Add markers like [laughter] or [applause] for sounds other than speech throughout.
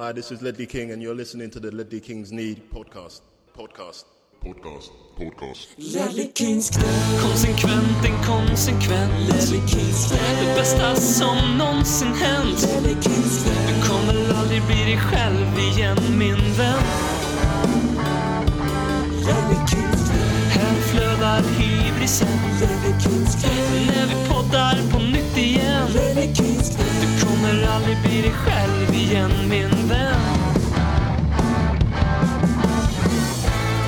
Hi, this is Ledley King, and you're listening to the Ledley Kings Need podcast. Podcast. Podcast. Podcast. Ledley Kings knä. Konsekvent, inkonsekvent Ledley Kings knä. Det bästa som någonsin hänt Ledley Kings knä. Du kommer aldrig bli dig själv igen min vän Ledley Kings knä. Här flödar hybrisen Ledley Kings knä. När vi poddar aldrig bli dig själv igen min vän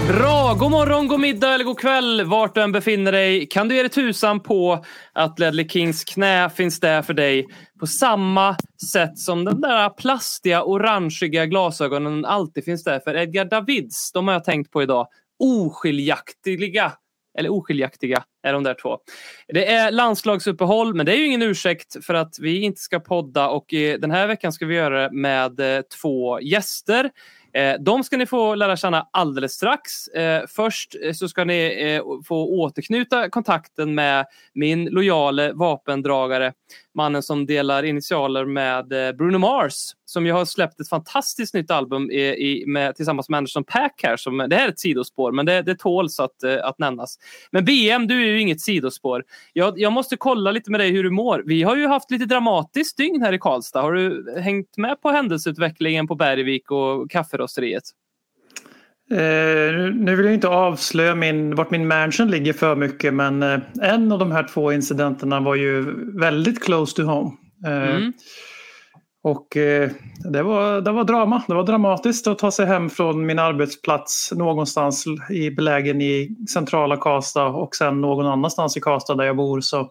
Bra! God morgon, god middag eller god kväll vart du än befinner dig. Kan du ge dig tusan på att Ledley Kings knä finns där för dig på samma sätt som de där plastiga orangea glasögonen alltid finns där för Edgar Davids. De har jag tänkt på idag. Oskiljaktiga eller oskiljaktiga är de där två. Det är landslagsuppehåll, men det är ju ingen ursäkt för att vi inte ska podda och eh, den här veckan ska vi göra det med eh, två gäster. Eh, de ska ni få lära känna alldeles strax. Först så ska ni få återknyta kontakten med min lojale vapendragare. Mannen som delar initialer med eh, Bruno Mars som ju har släppt ett fantastiskt nytt album i, i, med, tillsammans med Anderson Paak här. Som, det här är ett sidospår men det, det tåls att, eh, att nämnas. Men BM, du är ju inget sidospår. Jag, jag måste kolla lite med dig hur du mår. Vi har ju haft lite dramatiskt dygn här i Karlstad. Har du hängt med på händelseutvecklingen på Bergvik och kafferosteriet? Eh, nu- vill jag inte avslöja min, vart min mansion ligger för mycket men eh, en av de här två incidenterna var ju väldigt close to home. Eh, Mm. Och eh, det, var, det var drama. Det var dramatiskt att ta sig hem från min arbetsplats någonstans i belägen i centrala Karlstad och sen någon annanstans i Karlstad där jag bor. Så,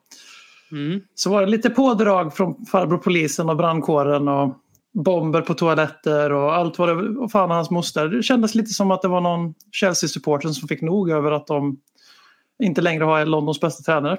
Mm. så var det lite pådrag från farbror polisen och brandkåren och bomber på toaletter och allt vad det och fan och hans moster. Det kändes lite som att det var någon Chelsea-supporter som fick nog över att de inte längre har Londons bästa tränare.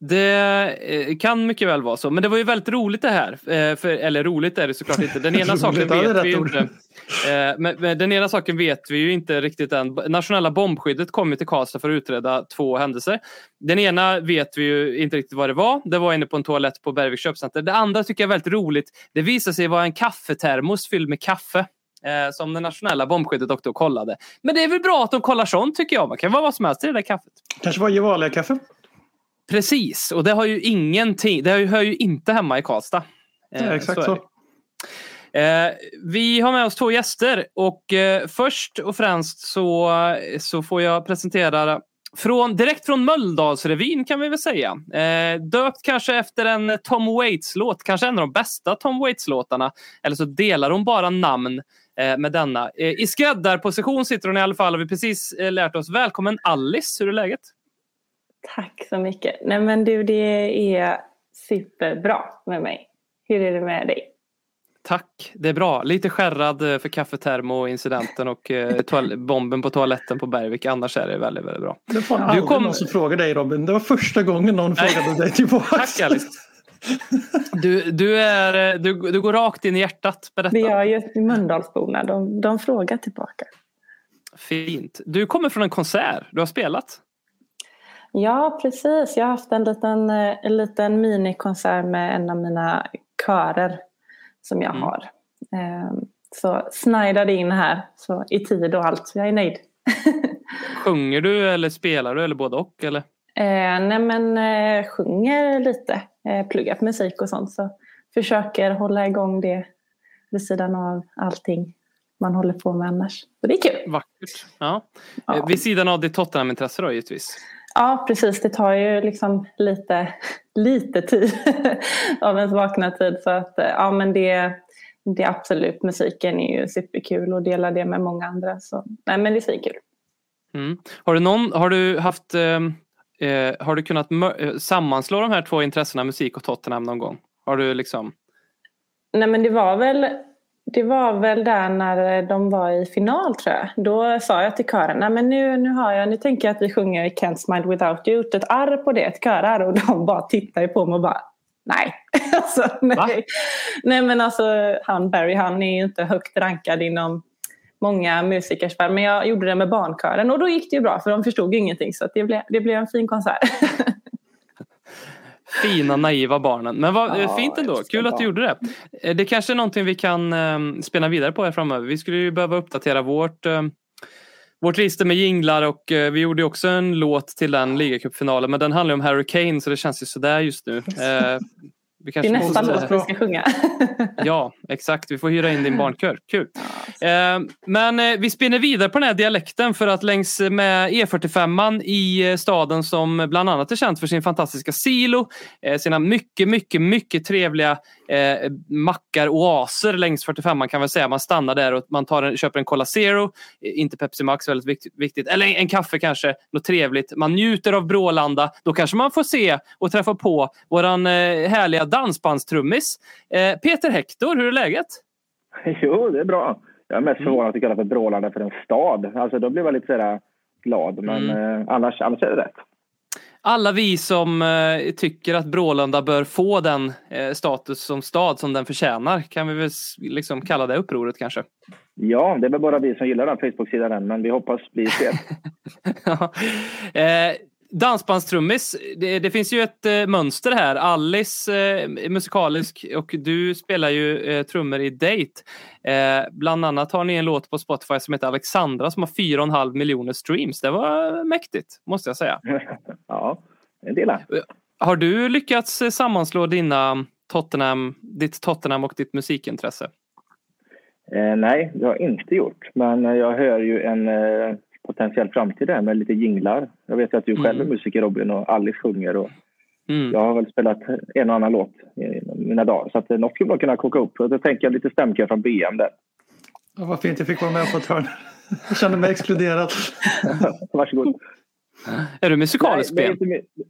Det eh, kan mycket väl vara så. Men det var ju väldigt roligt det här. Eh, För, eller roligt är det såklart inte. Den ena [laughs] saken vet vi inte. Eh, Men, men den ena saken vet vi ju inte riktigt än. Nationella bombskyddet kom ju till Karlstad för att utreda två händelser. Den ena vet vi ju inte riktigt vad det var. Det var inne på en toalett på Bergviks köpcenter. Det andra tycker jag är väldigt roligt. Det visade sig vara en kaffetermos fylld med kaffe. Som det nationella bombskyddet också kollade. Men det är väl bra att de kollar sånt tycker jag. Man kan vara vad som helst i det där kaffet. Kanske var Gevalia-kaffe? Precis, och det har ju ingenting, det hör ju inte hemma i Karlstad. Eh, Ja, exakt är så. Eh, vi har med oss två gäster och eh, först och främst så, så får jag presentera från, direkt från Mölndalsrevyn kan vi väl säga. Eh, döpt kanske efter en Tom Waits-låt, kanske en av de bästa Tom Waits-låtarna. Eller så delar hon bara namn eh, med denna. Eh, I skräddarposition sitter hon i alla fall vi precis eh, lärt oss. Välkommen Alice, hur är läget? Tack så mycket. Nej men du, det är superbra med mig. Hur är det med dig? Tack, det är bra. Lite skärrad eh, för kaffetermo-incidenten och eh, [laughs] bomben på toaletten på Bergvik. Annars är det väldigt, väldigt bra. Det var Du kom- någon som frågade dig Robin. Det var första gången någon Nej. frågade dig tillbaka. Tack Alice. Du, du, är, eh, du, du går rakt in i hjärtat med Det detta. gör ju Mölndalsborna. De, de frågar tillbaka. Fint. Du kommer från en konsert. Du har spelat. Ja, precis. Jag har haft en liten, eh, en liten minikonsert med en av mina körer som jag Mm. har. Eh, Så snajdade in här så i tid och allt. Så jag är nöjd. [laughs] Sjunger du eller spelar du eller både och? Eller? Eh, nej men eh, sjunger lite, eh, pluggat musik och sånt. Så försöker hålla igång det vid sidan av allting man håller på med annars. Så det är kul. Vackert. Ja. Ja. Eh, Vid sidan av ditt Tottenham-intresse då givetvis. Ja, precis. Det tar ju liksom lite, [laughs] lite tid [laughs] av ens vakna tid. Så att, eh, ja, men det, det är absolut, musiken är ju superkul och dela det med många andra. Så, nej, men det är svinkul. Mm. Har, du någon, har du haft ehm, eh, har du kunnat eh, sammanslå de här två intressena musik och Tottenham någon gång? Har du liksom Nej, men det var väl det var väl där när de var i final tror jag. Då sa jag till kören, nej men nu, nu, har jag, nu tänker jag att vi sjunger Can't Smile Without You. Ett arr på det, ett körar. Och de bara tittar ju på mig och bara, nej. [laughs] alltså, nej. nej men alltså han Barry, han är ju inte högt rankad inom många musikers värld. Men jag gjorde det med barnkören och då gick det ju bra för de förstod ju ingenting. Så det, blev, det blev en fin konsert. [laughs] Fina naiva barnen. Men vad eh, Ja, fint ändå. Kul att du gjorde det. Eh, Det kanske är någonting vi kan eh, spinna vidare på här framöver. Vi skulle ju behöva uppdatera vårt eh, vårt register med jinglar och eh, vi gjorde ju också en låt till den ligacupfinalen men den handlar ju om Harry Kane så det känns ju sådär just nu. [laughs] Vi Det är kanske nästa låt vi ska sjunga. [laughs] Ja, exakt. Vi får hyra in din [laughs] barnkör. Kul. Eh, men eh, vi spinner vidare på den här dialekten för att längs med E45 i eh, staden som bland annat är känt för sin fantastiska silo, eh, sina mycket, mycket, mycket trevliga eh, mackar, oaser längs 45 kan man säga. Man stannar där och man tar en, köper en Cola Zero, eh, inte Pepsi Max, väldigt vikt- viktigt, eller en kaffe kanske, något trevligt. Man njuter av Brålanda. Då kanske man får se och träffa på våran eh, härliga dansbandstrummis eh, Peter Hector. Hur är läget? [laughs] Jo, det är bra. Jag är mest förvånad att du kallar för Brålanda för en stad. Alltså, då blir man lite sådär glad. Men eh, annars, annars är det rätt. Alla vi som eh, tycker att Brålanda bör få den eh, status som stad som den förtjänar kan vi väl liksom kalla det upproret kanske. Ja, det är väl bara vi som gillar den Facebook-sidan än, men vi hoppas bli fler. [laughs] Ja. eh, dansbandstrummis, det, det finns ju ett eh, mönster här. Alice eh, är musikalisk och du spelar ju eh, trummor i Date. Eh, bland annat har ni en låt på Spotify som heter Alexandra som har 4,5 miljoner streams. Det var mäktigt, måste jag säga. [laughs] ja, en del. här. Har du lyckats eh, sammanslå dina Tottenham, ditt Tottenham och ditt musikintresse? Eh, nej, det har jag inte gjort. Men eh, jag hör ju en eh, potentiell framtid där med lite jinglar. Jag vet att du själv är Mm. musiker Robin och Alice sjunger. Och Mm. jag har väl spelat en och annan låt i mina dagar. Så att eh, något skulle man kunna koka upp. Och då tänker jag lite stämkör från BM där. Ja, vad fint, jag fick vara med på ett hörn. Jag kände mig exkluderad. [laughs] Varsågod. Är du musikalisk Nej, det är Ben? inte mi-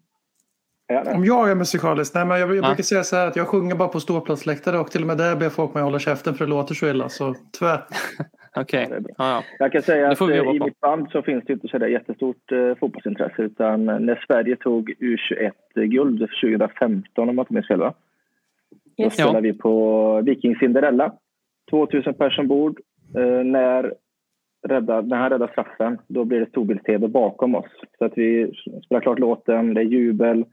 Ja. Om jag är musikalisk? Nej, men jag, jag Ja. brukar säga så här att jag sjunger bara på ståplatsläktare och till och med där ber folk mig hålla käften för det låter så illa. Så tyvärr. [laughs] Okej. bra. Ja, ja. Jag kan säga Det att eh, i mitt band så finns det inte så där jättestort eh, fotbollsintresse. Utan när Sverige tog U21-guld 2015 om jag inte minns fel va? Då spelade vi på Viking Cinderella. 2000 personer ombord. Eh, när, rädda, när han räddade straffen, då blir det storbilds-tv bakom oss. Så att vi spelar klart låten, det är jubel.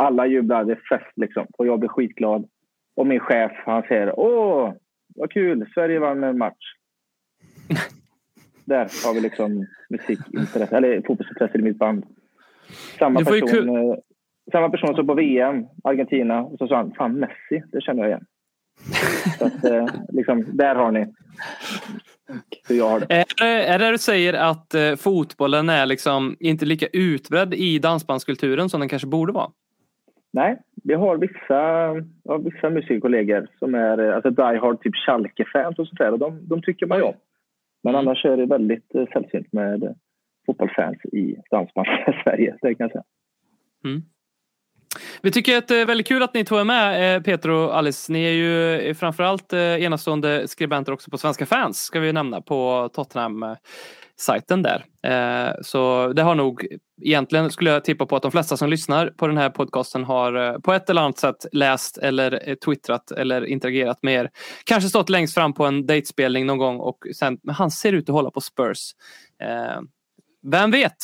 Alla jublar, det är fest liksom. Och jag blir skitglad. Och min chef, han säger Åh, vad kul, Sverige vann en match. Där har vi liksom musikintresse, eller fotbollsintresse i mitt band. Samma person, kul. eh, samma person som på VM, Argentina, och så sa han fan Messi, det känner jag igen. Så att, eh, liksom, där har ni hur jag har det. Är, det, är det du säger att eh, fotbollen är liksom inte lika utbredd i dansbandskulturen som den kanske borde vara? Nej, vi har vissa, ja, vissa musikkollegor som är eh, alltså die hard typ Schalke-fans och sånt där, och de, de tycker man ju om. Men Mm. annars är det väldigt eh, sällsynt med eh, fotbollsfans i dansbands-Sverige, [laughs] det kan jag säga. Vi tycker att det är väldigt kul att ni två är med, eh, Peter och Alice. Ni är ju framförallt enastående skribenter också på Svenska fans, ska vi nämna, på sajten där. Eh, så det har nog, egentligen skulle jag tippa på att de flesta som lyssnar på den här podcasten har eh, på ett eller annat sätt läst eller eh, twittrat eller interagerat med er. Kanske stått längst fram på en datespelning någon gång och sen, men han ser ut att hålla på Spurs. Vem vet?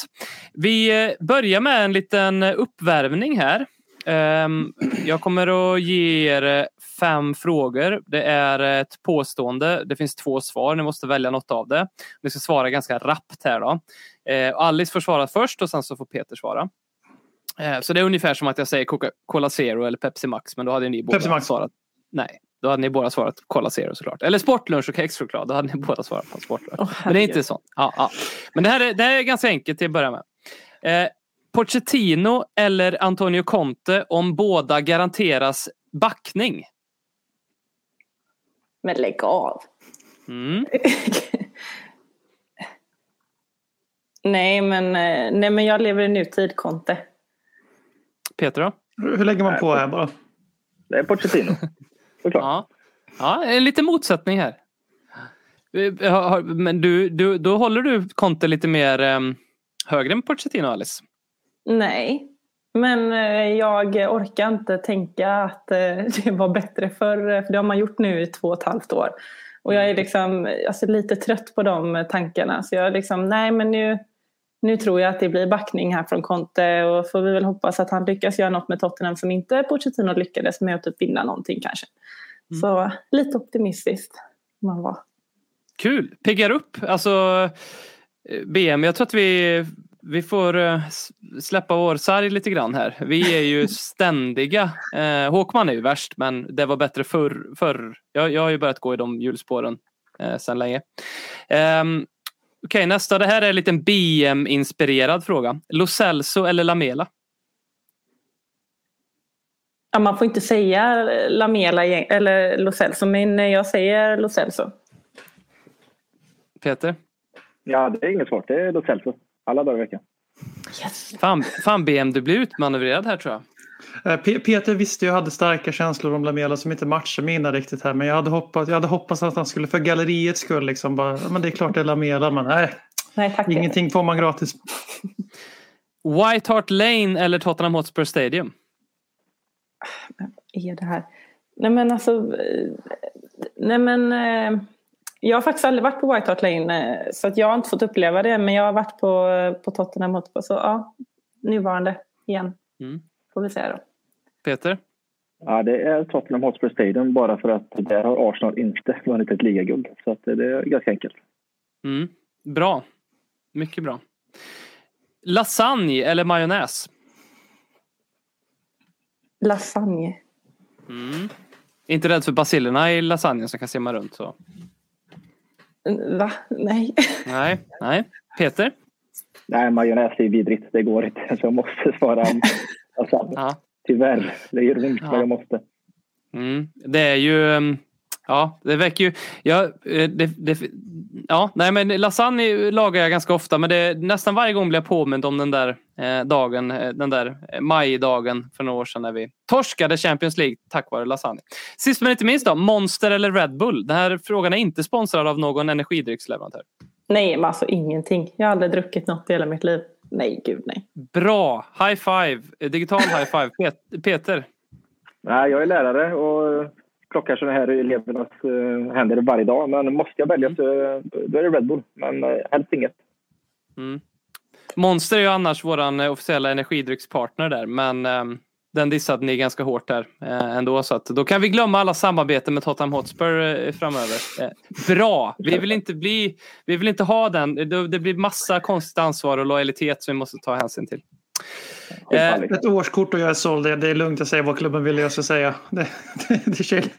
Vi börjar med en liten uppvärmning här. Ehm, Jag kommer att ge er eh, fem frågor. Det är ett påstående. Det finns två svar. Ni måste välja något av det. Ni ska svara ganska rappt här. Då. Eh, Alice får svara först och sen så får Peter svara. Eh, Så det är ungefär som att jag säger Coca-Cola Zero eller Pepsi Max. Men då hade ni båda Pepsi Max. svarat. Nej, då hade ni båda svarat Cola Zero såklart. Eller Sportlunch och kexchoklad. Då hade ni [laughs] båda svarat på Sportlunch. Men det är inte så. Ja, ja. Men det här, är, det här är ganska enkelt till att börja med. Eh, Pochettino eller Antonio Conte om båda garanteras backning? Men lägg av. Mm. [laughs] nej, men, eh, nej, men jag lever i nutid, Conte. Peter då? Hur lägger man på här bara? [laughs] Det är Pochettino, såklart. Ja. ja, en liten motsättning här. Eh, Men du, du, då håller du Conte lite mer um, högre än Pochettino, Alice? Nej, men eh, jag orkar inte tänka att eh, [laughs] det var bättre förr. För det har man gjort nu i två och ett halvt år. Och jag är liksom alltså, lite trött på de tankarna. Så jag är liksom, nej men nu, nu tror jag att det blir backning här från Conte och får vi väl hoppas att han lyckas göra något med Tottenham som inte Pochettino lyckades med att typ vinna någonting kanske. Så lite optimistiskt man var. Kul! Piggar upp. Alltså, eh, BM, jag tror att vi, vi får eh, släppa vår sarg lite grann här. Vi är ju [laughs] ständiga. Eh, Håkman är ju värst, men det var bättre förr. förr. Jag, jag har ju börjat gå i de hjulspåren eh, sedan länge. Ehm, Okej, nästa. Det här är en liten BM-inspirerad fråga. Lo Celso eller Lamela? Ja, man får inte säga Lamela eller Lo Celso, men jag säger Lo Celso. Peter? Ja, det är inget svårt. Det är Lo Celso. Alla dagar i veckan. Yes. Fan, fan BM, du blir utmanövrerad här tror jag. Eh, Pe- Peter visste ju jag hade starka känslor om Lamela som inte matchar mina riktigt här. Men jag hade hoppats, jag hade hoppats att han skulle för galleriets skull liksom bara, men det är klart det är Lamela men nej, Nej, tack. ingenting får man gratis. White Hart Lane eller Tottenham Hotspur Stadium? är det här? Nej men alltså, eh, nej men eh, jag har faktiskt aldrig varit på White Hart Lane eh, så att jag har inte fått uppleva det men jag har varit på, eh, på Tottenham Hotspur så ja, nuvarande igen. Mm. Får vi säga då. Peter? Ja, det är Tottenham Hotspur Stadium bara för att där har Arsenal inte vunnit ett ligaguld. Så att det är ganska enkelt. Mm. Bra. Mycket bra. Lasagne eller majonnäs? Lasagne. Mm. Inte rädd för basilerna i lasagnen som kan simma runt. Så. Mm, Va? Nej. Nej, nej. Peter? Nej, majonnäs är vidrigt. Det går inte. Så jag måste svara lasagne. [laughs] Ja. Tyvärr. Det gör ont, Ja. men jag måste. Mm. Det är ju... Ja, det väcker ju... Ja, eh, det, det, ja, nej men lasagne lagar jag ganska ofta men det, nästan varje gång blir jag påmind om den där eh, dagen, eh, den där eh, majdagen för några år sedan när vi torskade Champions League tack vare lasagne. Sist men inte minst då, Monster eller Red Bull? Den här frågan är inte sponsrad av någon energidrycksleverantör. Nej, men alltså ingenting. Jag har aldrig druckit något i hela mitt liv. Nej, gud nej. Bra! High five! Digital high five. Pet- Peter? Nej, jag är lärare och plockar sådana här i elevernas uh, händer varje dag. Men måste jag välja så eh, då är det Red Bull. Men uh, helst inget. Mm. Monster är ju annars vår officiella energidryckspartner där men ehm, den dissade ni ganska hårt där eh, ändå så att då kan vi glömma alla samarbeten med Tottenham Hotspur eh, framöver. Eh, bra! Vi vill inte bli, vi vill inte ha den. Det, det blir massa konstigt ansvar och lojalitet som vi måste ta hänsyn till. Eh, Ett årskort och jag är såld. Det är lugnt att säga vad klubben vill jag ska säga. Det, det, det är chill.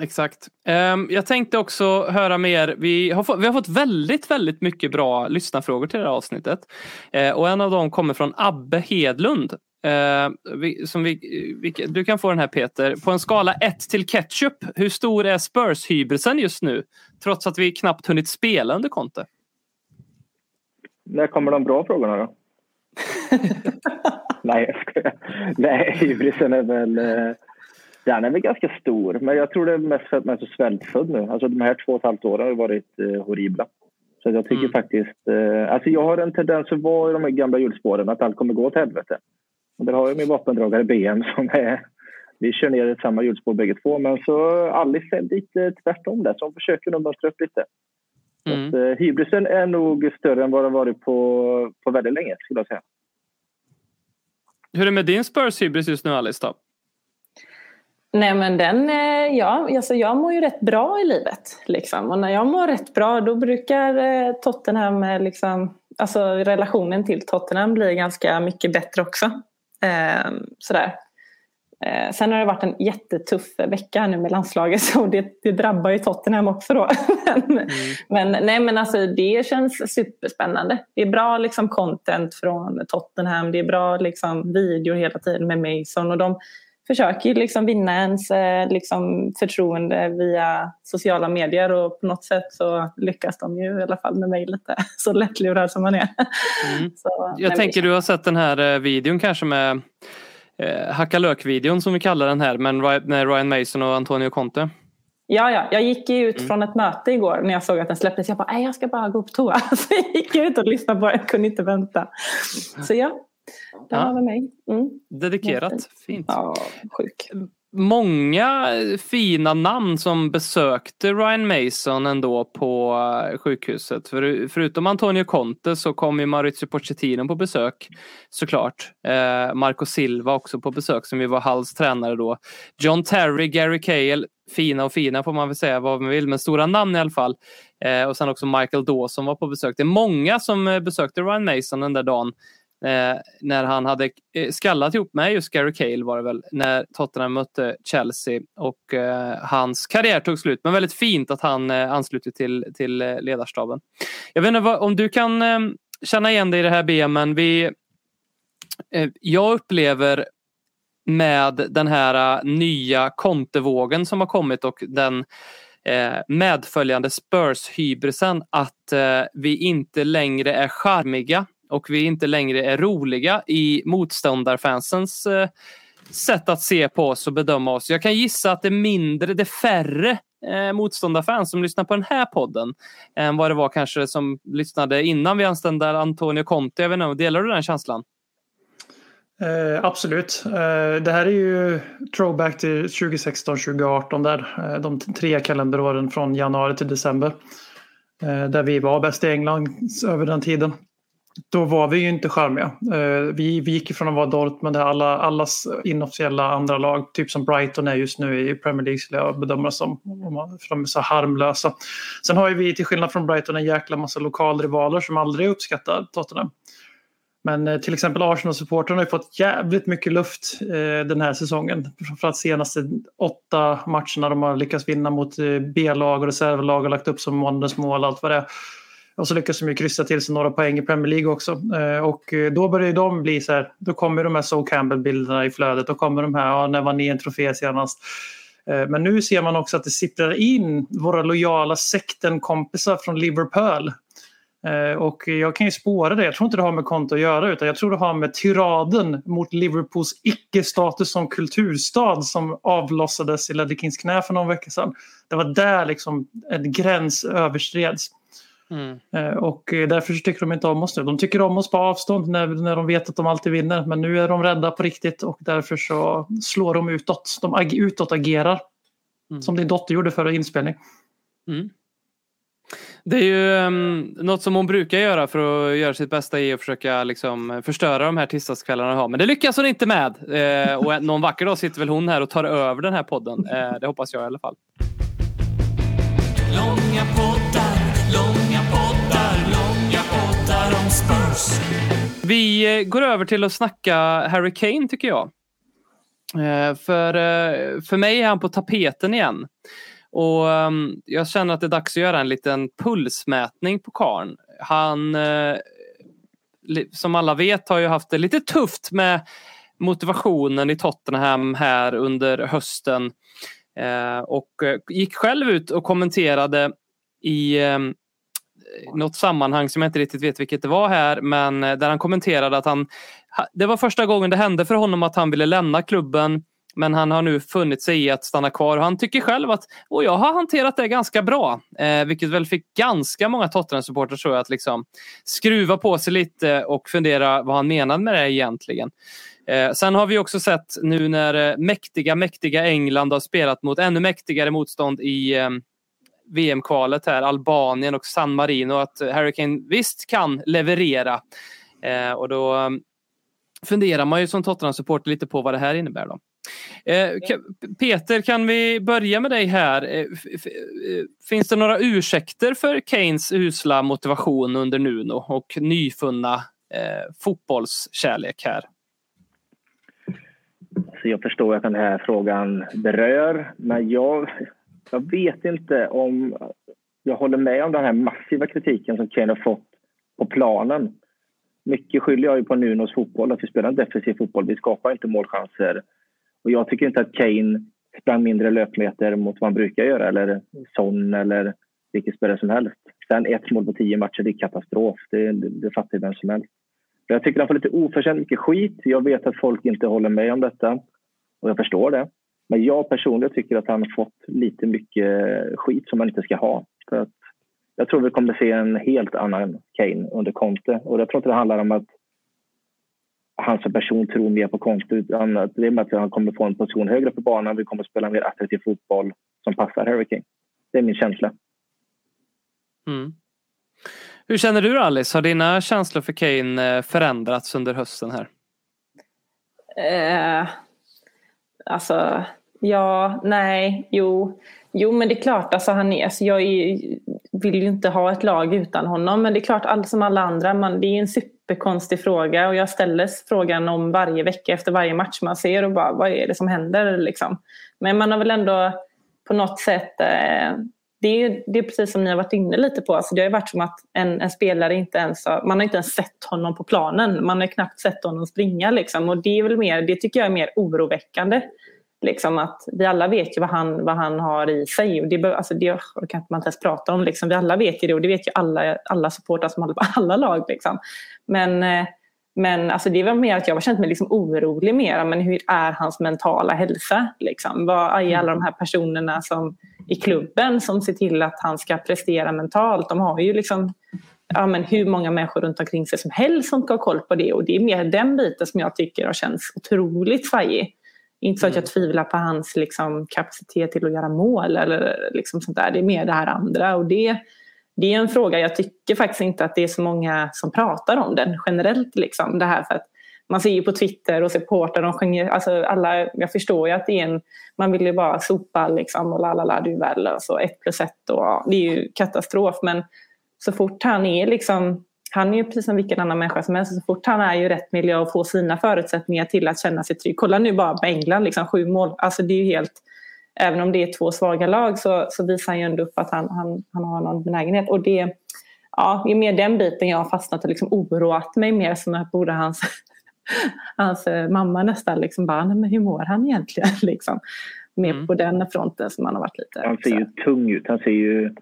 Exakt. Ehm, jag tänkte också höra mer. Vi har, fått, vi har fått väldigt, väldigt mycket bra lyssnarfrågor till det här avsnittet. Eh, och en av dem kommer från Abbe Hedlund. Eh, vi, som vi, vi, du kan få den här Peter. På en skala 1 till ketchup, hur stor är Spurs-hybrisen just nu? Trots att vi knappt hunnit spela under Conte. När kommer de bra frågorna då? [laughs] Nej, jag skojar. Nej, hybrisen är väl... eh, Den är väl ganska stor, men jag tror det är mest för att man är så svältfödd nu. Alltså de här två och ett halvt åren har varit eh, horribla. Så jag tycker Mm. faktiskt... Eh, alltså jag har en tendens att vara i de här gamla hjulspåren, att allt kommer gå åt helvete. Och där har jag min vapendragare BM som är... Vi kör ner i samma hjulspår bägge två, men så Alice är lite tvärtom där, så hon försöker nog mönstra upp lite. Så Mm. att, eh, hybrisen är nog större än vad den varit på, på väldigt länge, skulle jag säga. Hur är det med din Spurs-hybris just nu Alice? Då? Nej men den, eh, ja, alltså jag mår ju rätt bra i livet. Liksom. Och när jag mår rätt bra då brukar eh, Tottenham, eh, liksom, alltså relationen till Tottenham bli ganska mycket bättre också. Eh, sådär. Eh, sen har det varit en jättetuff vecka nu med landslaget [laughs] så det, det drabbar ju Tottenham också då. [laughs] men, men, nej men alltså det känns superspännande. Det är bra liksom content från Tottenham, det är bra liksom videor hela tiden med Mason och de försöker ju liksom vinna ens eh, liksom förtroende via sociala medier och på något sätt så lyckas de ju i alla fall med mig lite [laughs] så lättlurad som man är. Mm. Så, Jag tänker du har sett den här eh, videon kanske med eh, hacka lök-videon som vi kallar den här men med Ryan Mason och Antonio Conte. Ja, ja, jag gick ju ut Mm. från ett möte igår när jag såg att den släpptes. Jag bara, nej jag ska bara gå på toa. [laughs] Så jag gick ut och lyssnade på den, jag kunde inte vänta. Så ja, den Ja. var med mig. Mm. Dedikerat. Fint. Ja, sjuk många fina namn som besökte Ryan Mason ändå på eh, sjukhuset. För, förutom Antonio Conte så kom ju Maurizio Pochettino på besök såklart. Eh, Marco Silva också på besök som ju var Halls tränare då. John Terry, Gary Cahill, fina och fina får man väl säga vad man vill, men stora namn i alla fall. Eh, och sen också Michael Dawson var på besök. Det är många som eh, besökte Ryan Mason den där dagen. Eh, när han hade eh, skallat ihop med just Gary Cale var det väl när Tottenham mötte Chelsea och eh, hans karriär tog slut. Men väldigt fint att han eh, anslutit till, till eh, ledarstaben. Jag vet inte vad, om du kan eh, känna igen dig i det här BMen. Vi, eh, jag upplever med den här eh, nya kontevågen som har kommit och den medföljande Spurs-hybrisen att vi inte längre är charmiga och vi inte längre är roliga i motståndarfansens eh, sätt att se på oss och bedöma oss. Jag kan gissa att det är mindre, det är färre eh, motståndarfans som lyssnar på den här podden än vad det var kanske som lyssnade innan vi anställde Antonio Conte. Jag vet inte, delar du den känslan? Eh, absolut. Eh, det här är ju throwback till 2016-2018 där. Eh, de tre kalenderåren från januari till december. Eh, där vi var bäst i England över den tiden. Då var vi ju inte charmiga. Eh, vi, vi gick ifrån att vara Dortmund, alla, allas inofficiella andra lag, typ som Brighton är just nu i Premier League skulle jag bedöma som. För de är så harmlösa. Sen har ju vi till skillnad från Brighton en jäkla massa lokalrivaler som aldrig uppskattar Tottenham. Men eh, till exempel Arsenal-supportrarna har ju fått jävligt mycket luft eh, den här säsongen. Framförallt senaste åtta matcherna de har lyckats vinna mot B-lag och reservlag och lagt upp som måndagsmål mål allt vad det är. Och så lyckas de ju kryssa till sig några poäng i Premier League också. Eh, och eh, då börjar de bli så här, då kommer de här So Campbell-bilderna i flödet. Då kommer de här, ja, när var ni en trofé senast? Eh, Men nu ser man också att det sitter in våra lojala sekten-kompisar från Liverpool. Eh, och jag kan ju spåra det. Jag tror inte det har med konto att göra utan jag tror det har med tiraden mot Liverpools icke-status som kulturstad som avlossades i Ledley Kings knä för någon vecka sedan. Det var där liksom en gräns överskreds. Mm. Eh, Och eh, därför så tycker de inte om oss nu. De tycker om oss på avstånd när, när de vet att de alltid vinner. Men nu är de rädda på riktigt och därför så slår de utåt. De ag- utåt agerar. Mm. Som din dotter gjorde förra inspelning. Mm. Det är ju um, något som hon brukar göra för att göra sitt bästa i att försöka liksom, förstöra de här tisdagskvällarna hon har. Men det lyckas hon inte med. Eh, och någon vacker dag sitter väl hon här och tar över den här podden. Eh, det hoppas jag i alla fall. Spurs. Vi eh, går över till att snacka Harry Kane tycker jag. Eh, för, eh, för mig är han på tapeten igen. Och ehm, jag känner att det är dags att göra en liten pulsmätning på karn. Han, som alla vet, har ju haft det lite tufft med motivationen i Tottenham här under hösten. Och gick själv ut och kommenterade i ehm, något sammanhang som jag inte riktigt vet vilket det var här, men eh, där han kommenterade att han... Det var första gången det hände för honom att han ville lämna klubben, men han har nu funnit sig i att stanna kvar. Och han tycker själv att och jag har hanterat det ganska bra, eh, vilket väl fick ganska många Tottenham-supportrar tror jag att liksom skruva på sig lite och fundera vad han menade med det egentligen. Eh, sen har vi också sett nu när eh, mäktiga, mäktiga England har spelat mot ännu mäktigare motstånd i eh, VM-kvalet här, Albanien och San Marino, att Harry Kane visst kan leverera. Eh, och då eh, funderar man ju som Tottenham-supporter lite på vad det här innebär. Då. Eh, Peter, kan vi börja med dig här? Eh, eh, Finns det några ursäkter för Kanes usla motivation under Nuno och nyfunna eh, fotbollskärlek här? Så jag förstår att den här frågan berör, men jag, jag vet inte om jag håller med om den här massiva kritiken som Kane har fått på planen. Mycket skyller jag ju på Nunos fotboll, att vi spelar en defensiv fotboll. Vi skapar inte målchanser. Och jag tycker inte att Kane sprang mindre löpmeter mot vad han brukar göra, eller Son eller vilken spelare som helst. Sen ett mål på tio matcher, det är katastrof. Det, det, det fattar vem som helst. Jag tycker han får lite oförtjänt mycket skit. Jag vet att folk inte håller med om detta. Och jag förstår det. Men jag personligen tycker att han har fått lite mycket skit som han inte ska ha. För att jag tror vi kommer se en helt annan Kane under Conte. Och jag tror inte det handlar om att han som person tror mer på konst utan att det är med att han kommer få en position högre på banan. Vi kommer spela mer attraktiv fotboll som passar Harry Kane. Det är min känsla. Mm. Hur känner du Alice? Har dina känslor för Kane eh, förändrats under hösten här? Eh, alltså, ja, nej, jo. Jo, men det är klart, alltså, han är, alltså, jag är, vill ju inte ha ett lag utan honom. Men det är klart, all, som alla andra, man, det är en superkonstig fråga. Och jag ställer frågan om varje vecka efter varje match man ser och bara, vad är det som händer? Liksom. Men man har väl ändå på något sätt eh, det är, det är precis som ni har varit inne lite på. Alltså det har varit som att en, en, spelare inte ens har, man har inte ens sett honom på planen. Man har knappt sett honom springa. Liksom. Och det, är väl mer, det tycker jag är mer oroväckande. Liksom att vi alla vet ju vad han, vad han har i sig. Och det, alltså det kan man inte ens prata om. Liksom. Vi alla vet ju det och det vet ju alla, alla supportrar som håller på [laughs] alla lag. Liksom. Men, eh, men alltså det var mer att jag har känt mig liksom orolig mer. Men hur är hans mentala hälsa? Liksom? Vad är alla de här personerna som i klubben som ser till att han ska prestera mentalt. De har ju liksom ja, men hur många människor runt omkring sig som helst som ska ha koll på det. Och det är mer den biten som jag tycker har känts otroligt svajig. Inte så att jag mm. tvivlar på hans liksom, kapacitet till att göra mål eller liksom sånt där. Det är mer det här andra. Och det, det är en fråga, jag tycker faktiskt inte att det är så många som pratar om den generellt. Liksom, det här för att man ser ju på Twitter och supportrar, de sjunger, alltså alla, jag förstår ju att det är en, man vill ju bara sopa liksom och la la la du är värdelös alltså och ett plus ett och ja, det är ju katastrof. Men så fort han är liksom, han är ju precis som vilken annan människa som helst, så fort han är i rätt miljö och får sina förutsättningar till att känna sig trygg. Kolla nu bara på England, liksom sju mål, alltså det är ju helt, även om det är två svaga lag så, så visar han ju ändå upp att han, han, han har någon benägenhet. Och det Ja, det är mer den biten jag har fastnat och liksom oroat mig mer som jag borde hans hans [laughs] eh, mamma nästan liksom bara, men hur mår han egentligen? [laughs] Liksom. Mer mm. på den fronten som han har varit lite. Han ser ju tung ut. Han ser ju...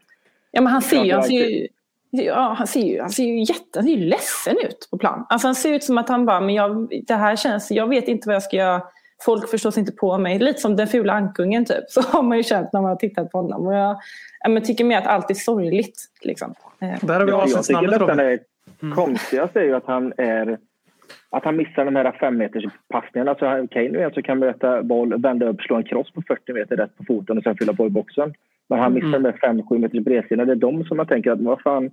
Ja men han ser ju, han ser ju, ja, han ser ju, han ser ju jätte, han ser ju ledsen ut på plan. Alltså han ser ut som att han bara, men jag, det här känns, jag vet inte vad jag ska göra. Folk förstås inte på mig. Lite som den fula ankungen typ. [laughs] Så har man ju känt när man har tittat på honom. Och jag, jag tycker mer att allt är sorgligt. Liksom. Där har vi avsnittsnamnet Robin. Det mm. konstigaste är ju att han är att han missar de här femmeterspassningarna. Alltså Kane är en som kan möta boll, vända upp, slå en cross på 40 meter rätt på foten och sen fylla på i boxen. Men han missar mm. de där 5-7 meters bredsidorna. Det är de som man tänker att vad fan,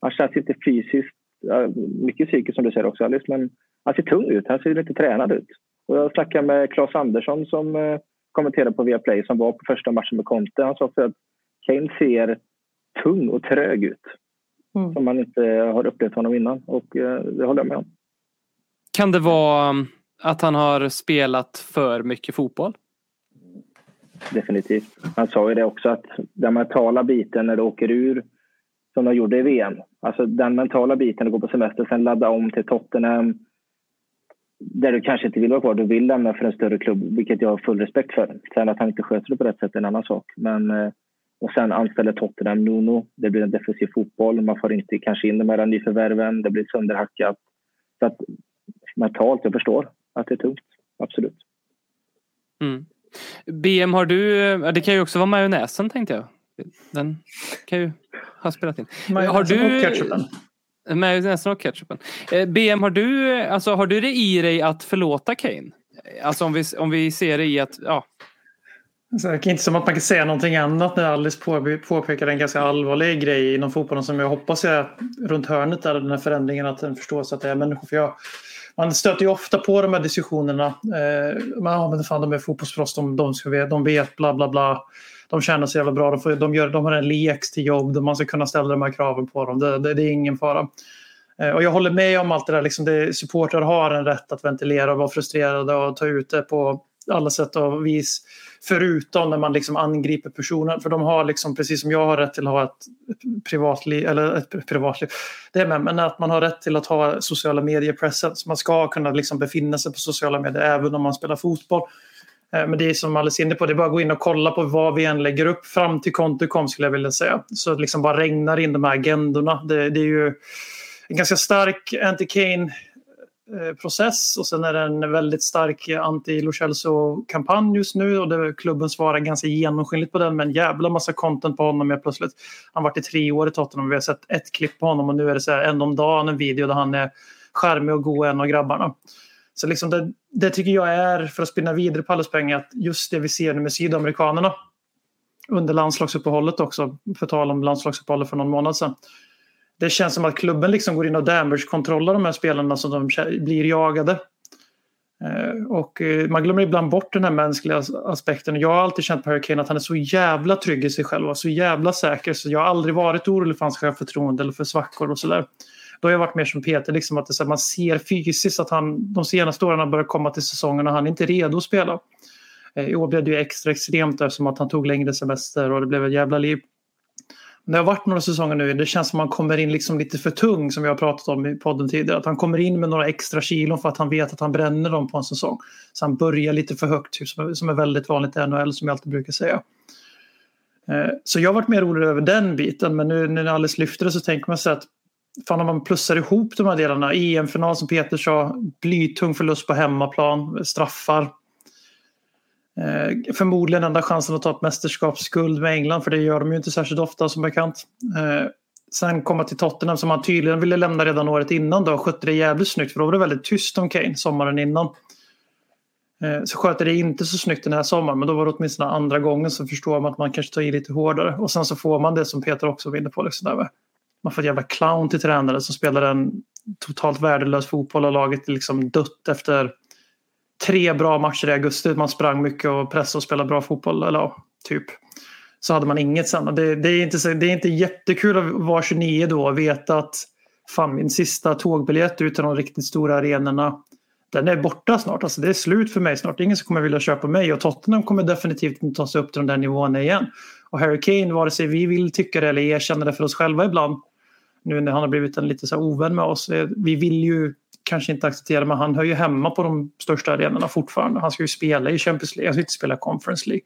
han känns inte fysiskt, mycket psykiskt som du säger också Alice, men han ser tung ut. Han ser lite tränad ut. Och jag snackade med Claes Andersson som eh, kommenterade på Viaplay som var på första matchen med Conte. Han sa att Kane ser tung och trög ut. Mm. Som man inte har upplevt honom innan och eh, det håller jag med om. Kan det vara um, att han har spelat för mycket fotboll? Definitivt. Han sa ju det också att den mentala biten när du åker ur som de gjorde i VM. Alltså den mentala biten att gå på semester, sen ladda om till Tottenham där du kanske inte vill vara kvar. Du vill lämna för en större klubb, vilket jag har full respekt för. Sen att han inte sköter det på rätt sätt är en annan sak. Men, eh, och sen anställer Tottenham Nuno. Det blir en defensiv fotboll. Man får inte kanske in de här nyförvärven. Det blir sönderhackat. Så att mentalt. Jag förstår att det är tungt. Absolut. Mm. BM, har du, det kan ju också vara majonnäsen tänkte jag. Den kan ju ha spelat in. Majonnäsen och ketchupen. Majonnäsen och ketchupen. Eh, BM, har du, alltså, har du det i dig att förlåta Kane? Alltså om vi, om vi ser det i att, ja. Så det är inte som att man kan säga någonting annat när Alice påpekar en ganska allvarlig grej inom fotbollen som jag hoppas är runt hörnet där den här förändringen att den förstås att det är människor. För jag, man stöter ju ofta på de här diskussionerna. Eh, man, ja, men fan, de är fotbollsproffs, de, de, de vet bla bla bla. De tjänar så jävla bra, de, får, de, gör, de har en lek till jobb, man ska kunna ställa de här kraven på dem. Det, det, det är ingen fara. Eh, och jag håller med om allt det där. Liksom det, supportrar har en rätt att ventilera och vara frustrerade och ta ut det på alla sätt och vis. Förutom när man liksom angriper personen. För de har liksom, precis som jag har rätt till att ha ett, privatliv, eller ett privatliv, det är med, men att man har rätt till att ha sociala medier presence. Man ska kunna liksom befinna sig på sociala medier även om man spelar fotboll. Eh, men det är som Alice är inne på, det är bara att gå in och kolla på vad vi än lägger upp fram till Contucom skulle jag vilja säga. Så det liksom bara regnar in de här agendorna. Det, det är ju en ganska stark anti-Kane Eh, process och sen är det en väldigt stark anti-Lo kampanj just nu och det, klubben svarar ganska genomskinligt på den med en jävla massa content på honom helt plötsligt. Han har varit i tre år i Tottenham vi har sett ett klipp på honom och nu är det så här en om dagen en video där han är charmig och god en av grabbarna. Så liksom det, det tycker jag är, för att spinna vidare på alles pengar, att just det vi ser nu med sydamerikanerna under landslagsuppehållet också, för tal om landslagsuppehållet för någon månad sedan. Det känns som att klubben liksom går in och damage-kontrollar de här spelarna så de blir jagade. Eh, och eh, man glömmer ibland bort den här mänskliga aspekten. Jag har alltid känt på Harry Kane att han är så jävla trygg i sig själv och så jävla säker. Så jag har aldrig varit orolig för hans självförtroende eller för svackor och sådär. Då har jag varit mer som Peter, liksom att det så här, man ser fysiskt att han de senaste åren har börjat komma till säsongen och han är inte redo att spela. Eh, I år blev det ju extra extremt eftersom att han tog längre semester och det blev ett jävla liv. Det har varit några säsonger nu, det känns som att han kommer in liksom lite för tung som vi har pratat om i podden tidigare. Att han kommer in med några extra kilon för att han vet att han bränner dem på en säsong. Så han börjar lite för högt, typ, som är väldigt vanligt i NHL som jag alltid brukar säga. Eh, så jag har varit mer orolig över den biten men nu när Alice lyfter det så tänker man sig att fan om man plussar ihop de här delarna. EM-final som Peter sa, blytung förlust på hemmaplan, straffar. Eh, förmodligen enda chansen att ta ett mästerskapsguld med England för det gör de ju inte särskilt ofta som bekant. Eh, sen komma till Tottenham som han tydligen ville lämna redan året innan då och skötte det jävligt snyggt för då var det väldigt tyst om Kane sommaren innan. Eh, så sköter det inte så snyggt den här sommaren men då var det åtminstone andra gången så förstår man att man kanske tar i lite hårdare och sen så får man det som Peter också var inne på. Liksom där. Man får ett jävla clown till tränare som spelar en totalt värdelös fotboll och laget är liksom dött efter tre bra matcher i augusti. Man sprang mycket och pressade och spelade bra fotboll. Eller ja, typ. Så hade man inget sen. Det, det, är inte, det är inte jättekul att vara 29 då och veta att fan min sista tågbiljett ut till de riktigt stora arenorna den är borta snart. Alltså det är slut för mig snart. Det är ingen som kommer vilja köpa mig och Tottenham kommer definitivt inte ta sig upp till de där nivåerna igen. Och Harry Kane, vare sig vi vill tycka det eller erkänna det för oss själva ibland, nu när han har blivit en lite så här ovän med oss. Eh, vi vill ju kanske inte acceptera men han hör ju hemma på de största arenorna fortfarande. Han ska ju spela i Champions League, han ska inte spela Conference League.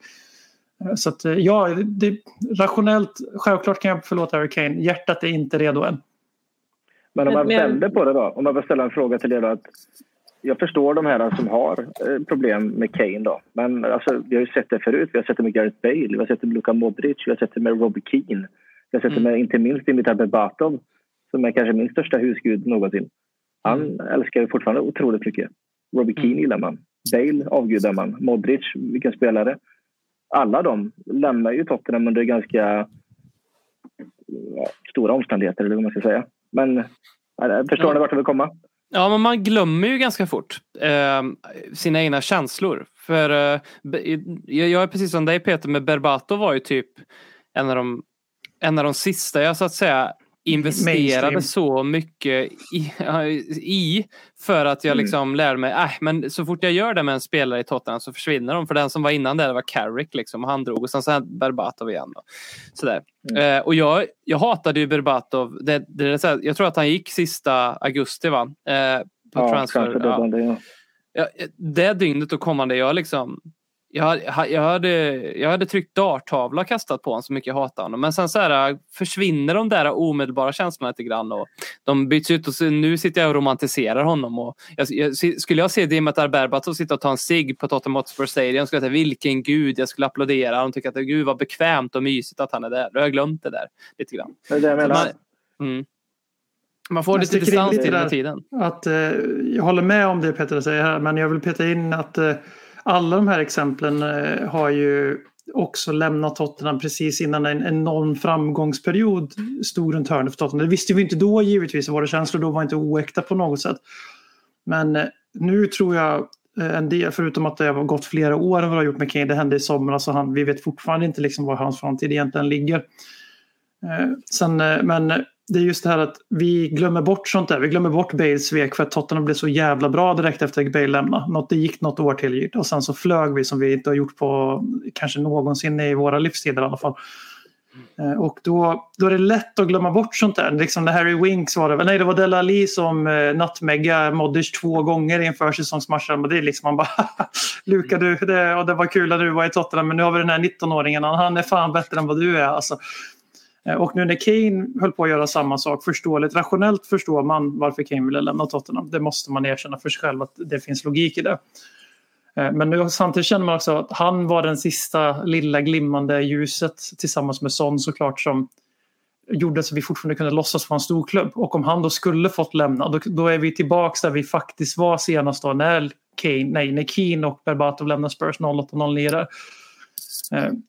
Eh, Så att, eh, ja, det, rationellt, självklart kan jag förlåta Harry Kane. Hjärtat är inte redo än. Men om man vänder på det då, om man vill ställa en fråga till er då. Att jag förstår de här som har eh, problem med Kane då. Men alltså, vi har ju sett det förut. Vi har sett det med Gareth Bale, vi har sett det med Luka Modric, vi har sett det med Robbie Keane. Vi har sett det med, inte minst, Dimitar Berbatov som är kanske min största husgud någonsin. Han älskar ju fortfarande otroligt mycket. Robbie Keane gillar man. Bale avgudar man. Modric, vilken spelare. Alla de lämnar ju Tottenham under ganska ja, stora omständigheter, eller vad man ska säga. Men förstår Ja. ni vart jag vill komma? Ja, men man glömmer ju ganska fort eh, sina egna känslor. För eh, jag, är precis som dig Peter, med Berbatov var ju typ en av de, en av de sista jag så att säga investerade Mainstream. så mycket i, i för att jag Mm. liksom lärde mig, äh, men så fort jag gör det med en spelare i Tottenham så försvinner de. För den som var innan det var Carrick liksom, och han drog och sen så Berbatov igen. Då. Sådär. Mm. Eh, och jag, jag hatade ju Berbatov. Det, det, är så jag tror att han gick sista augusti va? Eh, på Ja, transfer. Ja. ja. Ja, det dygnet och kommande, jag liksom jag, jag, hade, jag hade tryckt darttavla och kastat på honom så mycket jag hatar honom. Men sen så här, försvinner de där omedelbara känslorna lite grann. Och de byts ut och så, nu sitter jag och romantiserar honom. Och jag, jag, skulle jag se Dimitar Berbatov sitta och ta en cigg på Tottenham Hotspur Stadium skulle jag säga vilken gud, jag skulle applådera. De tycker att gud vad bekvämt och mysigt att han är där. Då har jag glömt det där lite grann. Det är det jag menar. man, mm. man får Jag lite distans till den tiden. Att, eh, jag håller med om det Peter säger här men jag vill peta in att eh, alla de här exemplen eh, har ju också lämnat Tottenham precis innan en enorm framgångsperiod stod runt hörnet för Tottenham. Det visste vi inte då givetvis, våra känslor då var inte oäkta på något sätt. Men eh, nu tror jag eh, en del, förutom att det har gått flera år än vad det har gjort med Kane, det hände i somras och han, vi vet fortfarande inte liksom var hans framtid egentligen ligger. Eh, sen, eh, men det är just det här att vi glömmer bort sånt där. Vi glömmer bort Bales svek för att Tottenham blev så jävla bra direkt efter att Bale lämnade. Något, det gick något år till och sen så flög vi som vi inte har gjort på kanske någonsin i våra livstider i alla fall. Eh, och då, då är det lätt att glömma bort sånt där. Liksom när Harry Winks var det väl, nej det var Della Ali som eh, nattmegga Modric två gånger i en försäsongsmatch. Men det är liksom man bara, [laughs] Luka du, det, och det var kul att du var i Tottenham men nu har vi den här 19-åringen, han är fan bättre än vad du är. Alltså. Eh, och nu när Kane höll på att göra samma sak, förståeligt, rationellt förstår man varför Kane ville lämna Tottenham. Det måste man erkänna för sig själv att det finns logik i det. Eh, men nu, samtidigt känner man också att han var den sista lilla glimmande ljuset tillsammans med Son såklart som gjorde så att vi fortfarande kunde låtsas vara en stor klubb. Och om han då skulle fått lämna, då, då är vi tillbaka där vi faktiskt var senast då när Kane, nej, när Keane och Berbatov lämnade Spurs 08-09 där.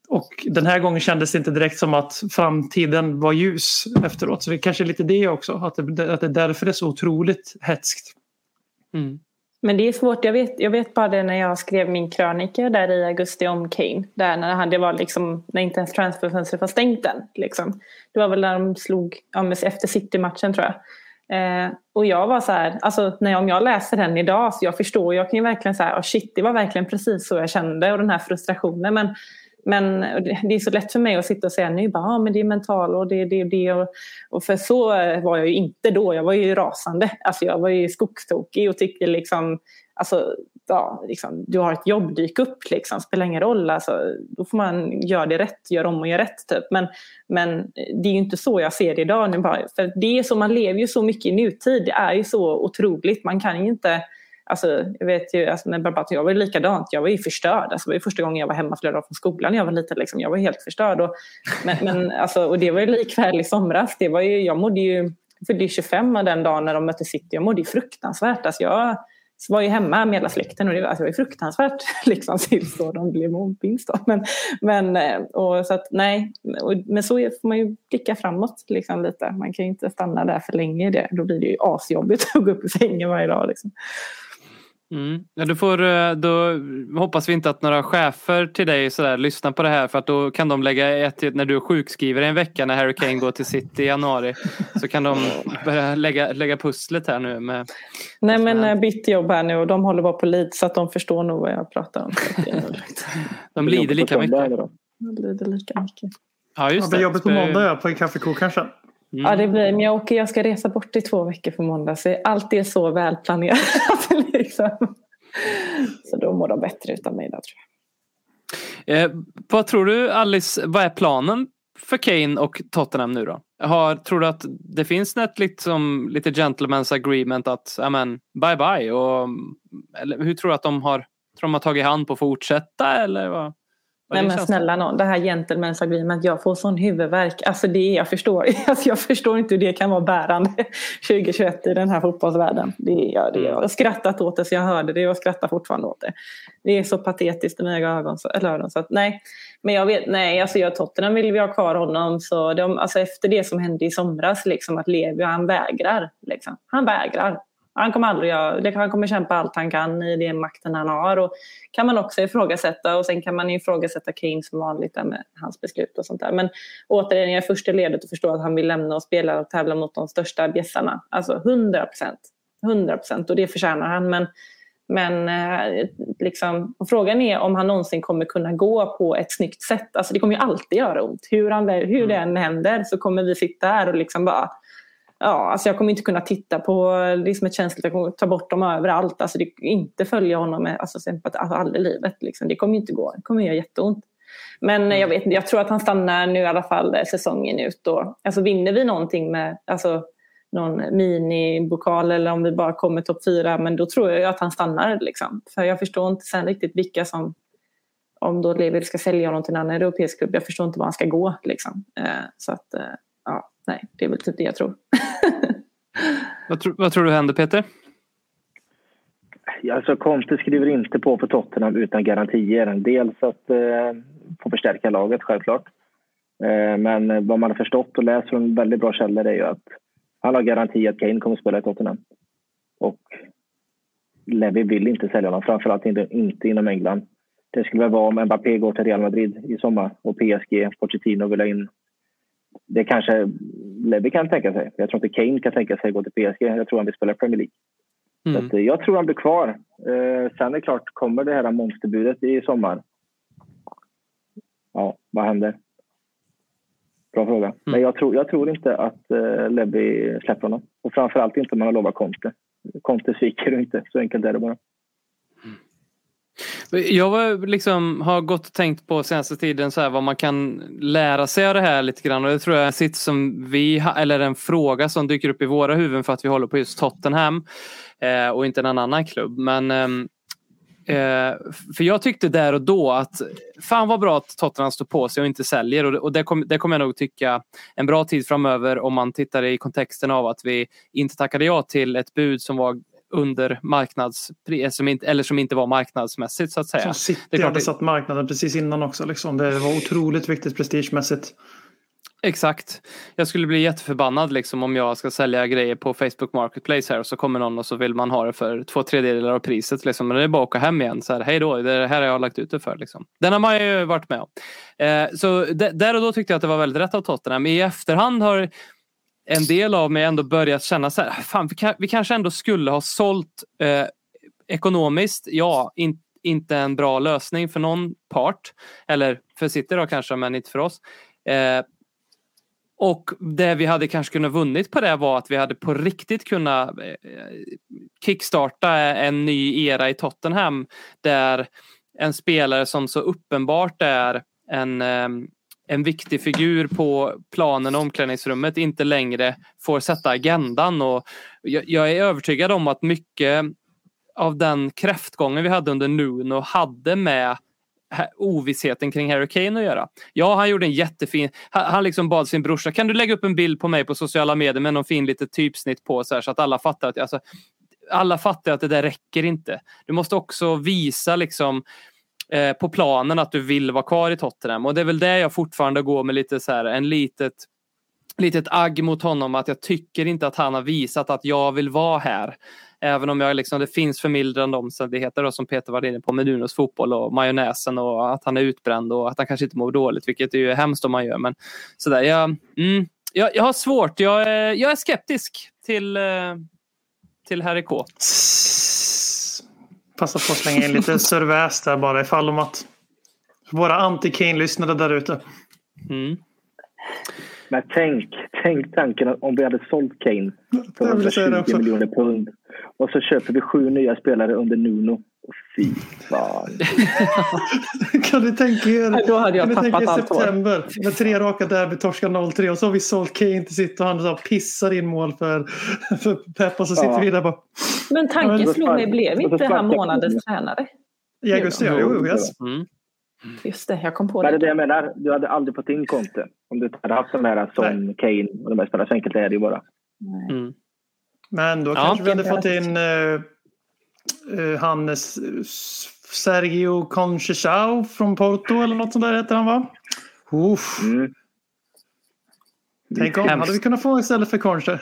Och den här gången kändes det inte direkt som att framtiden var ljus efteråt. Så det är kanske är lite det också, att det, att det är därför det är så otroligt hetskt. Mm. Men det är svårt. Jag vet, jag vet bara det när jag skrev min krönika där i augusti om Kane. Där när han, det var liksom, när inte ens transferfönstret var stängt än. Liksom. Det var väl när de slog, ja, efter City-matchen tror jag. Eh, och jag var så här, alltså när jag, om jag läser den idag så jag förstår, jag kan ju verkligen säga, oh shit det var verkligen precis så jag kände och den här frustrationen. Men, men det är så lätt för mig att sitta och säga nu bara, ah, men det är mental och det är det och det. Och, och för så eh, var jag ju inte då, jag var ju rasande. Alltså jag var ju skogstokig och tyckte liksom, alltså ja, liksom, du har ett jobb, dyk upp liksom, spelar ingen roll. Alltså, då får man göra det rätt, göra om och göra rätt. Typ. Men, men eh, det är ju inte så jag ser det idag. Nu bara, för det är så, man lever ju så mycket i nutid, det är ju så otroligt. Man kan ju inte Alltså, jag vet ju, alltså, med jag var ju likadant. Jag var ju förstörd. Alltså, det var ju första gången jag var hemma flera dagar från skolan när jag var liten. Liksom. Jag var helt förstörd. Och, men, men, alltså, och det var ju likväl i somras. Det var ju, jag mådde ju, jag fyllde 25 den dagen när de mötte City. Jag mådde ju fruktansvärt. Alltså, jag var ju hemma med hela släkten och det var, alltså, det var fruktansvärt [laughs] liksom, tills då de blev mobbings. Men, men, eh, och, så att, nej, och, men så får man ju blicka framåt liksom, lite. Man kan ju inte stanna där för länge det. Då blir det ju asjobbigt [laughs] att gå upp i sängen varje dag. Liksom. Mm. Ja, du får, eh, då hoppas vi inte att några chefer till dig sådär, lyssnar på det här för att då kan de lägga ett när du är sjukskriver en vecka när Harry Kane går till City i januari. Så kan de börja lägga, lägga pusslet här nu. Med, Nej men jag bytt jobb här nu och de håller bara på lid så att de förstår nog vad jag pratar om. [laughs] de lider lika mycket. De lider lika mycket. Ja just det. det. jobbet på måndag ja, på en kaffekok kanske. Mm. Ja det blir men jag, ska resa bort i två veckor på måndag så allt är så välplanerat. [laughs] liksom. Så då mår de bättre utan mig då tror jag. Eh, vad tror du Alice, vad är planen för Kane och Tottenham nu då? Har, tror du att det finns ett liksom, lite gentleman's agreement att amen, bye bye? Och, eller hur tror du att de har, tror de har tagit hand på att fortsätta eller vad? Nej men snälla någon, det här gentleman's agreement, jag får sån huvudvärk. Alltså det jag förstår, [laughs] alltså jag förstår inte hur det kan vara bärande [laughs] 2021 i den här fotbollsvärlden. Det, jag, det, jag har skrattat åt det så jag hörde det och skrattar fortfarande åt det. Det är så patetiskt i mina ögon. Så, eller öron, så att, nej. Men jag vet, nej, alltså jag Tottenham vill vi ha kvar honom. Så de, alltså efter det som hände i somras, liksom, att Levi, han vägrar. Liksom. Han vägrar. Han kommer aldrig han kommer kämpa allt han kan i den makten han har. Och kan man också ifrågasätta och sen kan man ifrågasätta Kane som vanligt med hans beslut och sånt där. Men återigen, jag är först i ledet att förstå att han vill lämna och spela och tävla mot de största bjässarna. Alltså 100 procent. 100 procent och det förtjänar han. Men, men eh, liksom, frågan är om han någonsin kommer kunna gå på ett snyggt sätt. Alltså det kommer ju alltid göra ont. Hur, han, hur det än händer så kommer vi sitta här och liksom bara ja, alltså jag kommer inte kunna titta på liksom ett känsligt, jag kommer ta bort dem överallt. Alltså det, inte följa honom med, alltså, alltså, aldrig i livet. Liksom. Det kommer inte gå, det kommer göra jätteont. Men mm. jag, vet, jag tror att han stannar nu i alla fall säsongen ut. Och, alltså vinner vi någonting med alltså, någon minibokal eller om vi bara kommer topp fyra, men då tror jag att han stannar. Liksom. För jag förstår inte sen riktigt vilka som, om då Levi ska sälja honom till en annan europeisk klubb, jag förstår inte var han ska gå. Liksom. Eh, så att, eh, nej, det är väl typ det jag tror. [laughs] vad, tro, vad tror du händer Peter? Alltså Conte skriver inte på för Tottenham utan garantier. Dels att eh, få förstärka laget självklart. Eh, men vad man har förstått och läst från väldigt bra källor är ju att han har garanti att Kane kommer att spela i Tottenham. Och Levi vill inte sälja honom, framförallt inte, inte inom England. Det skulle väl vara om Mbappé går till Real Madrid i sommar och PSG, Pochettino vill ha in det kanske Levi kan tänka sig. Jag tror inte Kane kan tänka sig att gå till PSG. Jag tror han vill spela Premier League. Mm. Så jag tror han blir kvar. Eh, sen är det klart, kommer det här monsterbudet i sommar? Ja, vad händer? Bra fråga. Mm. Men jag tror, jag tror inte att eh, Levi släpper honom. Och framförallt inte om man har lovat Conte. Conte sviker du inte. Så enkelt är det bara. Jag var liksom, har gått och tänkt på senaste tiden så här, vad man kan lära sig av det här lite grann och det tror jag sitter som vi, eller en fråga som dyker upp i våra huvuden för att vi håller på just Tottenham eh, och inte en annan klubb. Men ehm, eh, för jag tyckte där och då att fan vad bra att Tottenham står på sig och inte säljer. Och, och det, kom, det kommer jag nog tycka en bra tid framöver om man tittar i kontexten av att vi inte tackade ja till ett bud som var under marknadspris, som inte, eller som inte var marknadsmässigt så att säga. Som Det är City klart hade det- satt marknaden precis innan också. Liksom. Det var otroligt viktigt prestigemässigt. Exakt. Jag skulle bli jätteförbannad liksom om jag ska sälja grejer på Facebook Marketplace här och så kommer någon och så vill man ha det för två tredjedelar av priset. Liksom. Men det är bara att åka hem igen. Så här, Hej då, det här har jag lagt ut det för. Liksom. Den har man ju varit med om. Eh, så där och då tyckte jag att det var väldigt rätt av Tottenham. I efterhand har en del av mig ändå börjat känna så här, fan vi, kan, vi kanske ändå skulle ha sålt eh, ekonomiskt. Ja, in, inte en bra lösning för någon part. Eller för City då kanske, men inte för oss. Eh, och det vi hade kanske kunnat vunnit på det var att vi hade på riktigt kunnat eh, kickstarta en ny era i Tottenham där en spelare som så uppenbart är en, eh, en viktig figur på planen och omklädningsrummet inte längre får sätta agendan. Och jag, jag är övertygad om att mycket av den kräftgången vi hade under Nuno hade med ovissheten kring Harry Kane att göra. Ja, han gjorde en jättefin... Han, han liksom bad sin brorsa, kan du lägga upp en bild på mig på sociala medier med någon fin litet typsnitt på så, här, så att alla fattar att alltså, alla fattar att det där räcker inte. Du måste också visa liksom eh, på planen att du vill vara kvar i Tottenham och det är väl det jag fortfarande går med lite så här en litet litet agg mot honom att jag tycker inte att han har visat att jag vill vara här. Även om jag liksom, det finns förmildrande omständigheter då, som Peter var inne på med Nunos fotboll och majonnäsen och att han är utbränd och att han kanske inte mår dåligt, vilket är ju hemskt om man gör. Men sådär, jag, mm, jag, jag har svårt. Jag, är- jag är skeptisk till, eh, till Harry K. Passa på att slänga in lite [laughs] serväs där bara ifall om att våra anti-Kane-lyssnare där ute. Mm. Men tänk, tänk tanken om vi hade sålt Kane för Jag vill säga det 120 också. miljoner pund och så köper vi sju nya spelare under Nuno. Fy fan. [laughs] Kan du tänka er, då hade jag kan du tänka tappat er allt september med tre raka derby, torskar 0-3 och så har vi sålt Kane till sitt och han så här pissar in mål för, [laughs] för Pep och så sitter Ja. vi där bara Men tanken Ja, slog mig, blev inte han månadens tränare? i augusti. Ja, jo, yes. Mm. Just det, jag kom på Men det är det. det jag menar. Du hade aldrig fått in Conte om du inte hade haft de här som Kane och de här spelarna. Så enkelt är det ju bara. Mm. Men då Ja. kanske vi hade fått in uh, uh, Hannes Sergio Conchechao från Porto eller något sånt där heter han va? Uff. Mm. Tänk om, hade vi kunnat få istället för Conche?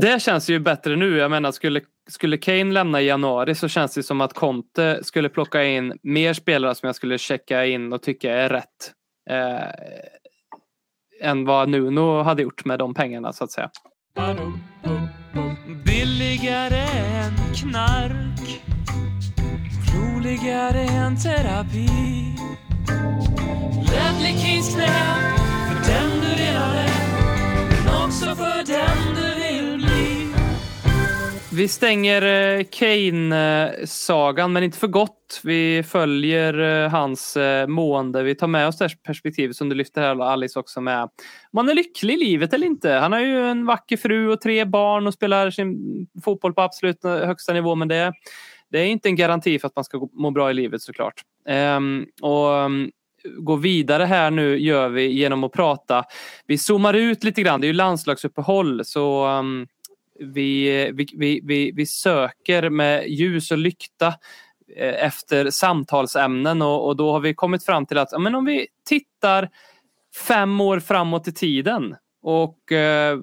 Det känns ju bättre nu. Jag menar, skulle, skulle Kane lämna i januari så känns det som att Conte skulle plocka in mer spelare som jag skulle checka in och tycka är rätt. Eh, än vad Nuno hade gjort med de pengarna så att säga. Knark. Roligare än terapi. Ledley Kings knä För den du redan är. Men också för den vi stänger eh, Kane-sagan, men inte för gott. Vi följer eh, hans eh, mående. Vi tar med oss det här perspektivet som du lyfter här Alice också med. Om han är lycklig i livet eller inte. Han har ju en vacker fru och tre barn och spelar sin fotboll på absolut högsta nivå. Men det, det är inte en garanti för att man ska må bra i livet såklart. Um, och um, gå vidare här nu gör vi genom att prata. Vi zoomar ut lite grann. Det är ju landslagsuppehåll så um, vi, vi, vi, vi, vi söker med ljus och lykta eh, efter samtalsämnen och, och då har vi kommit fram till att men om vi tittar fem år framåt i tiden och eh,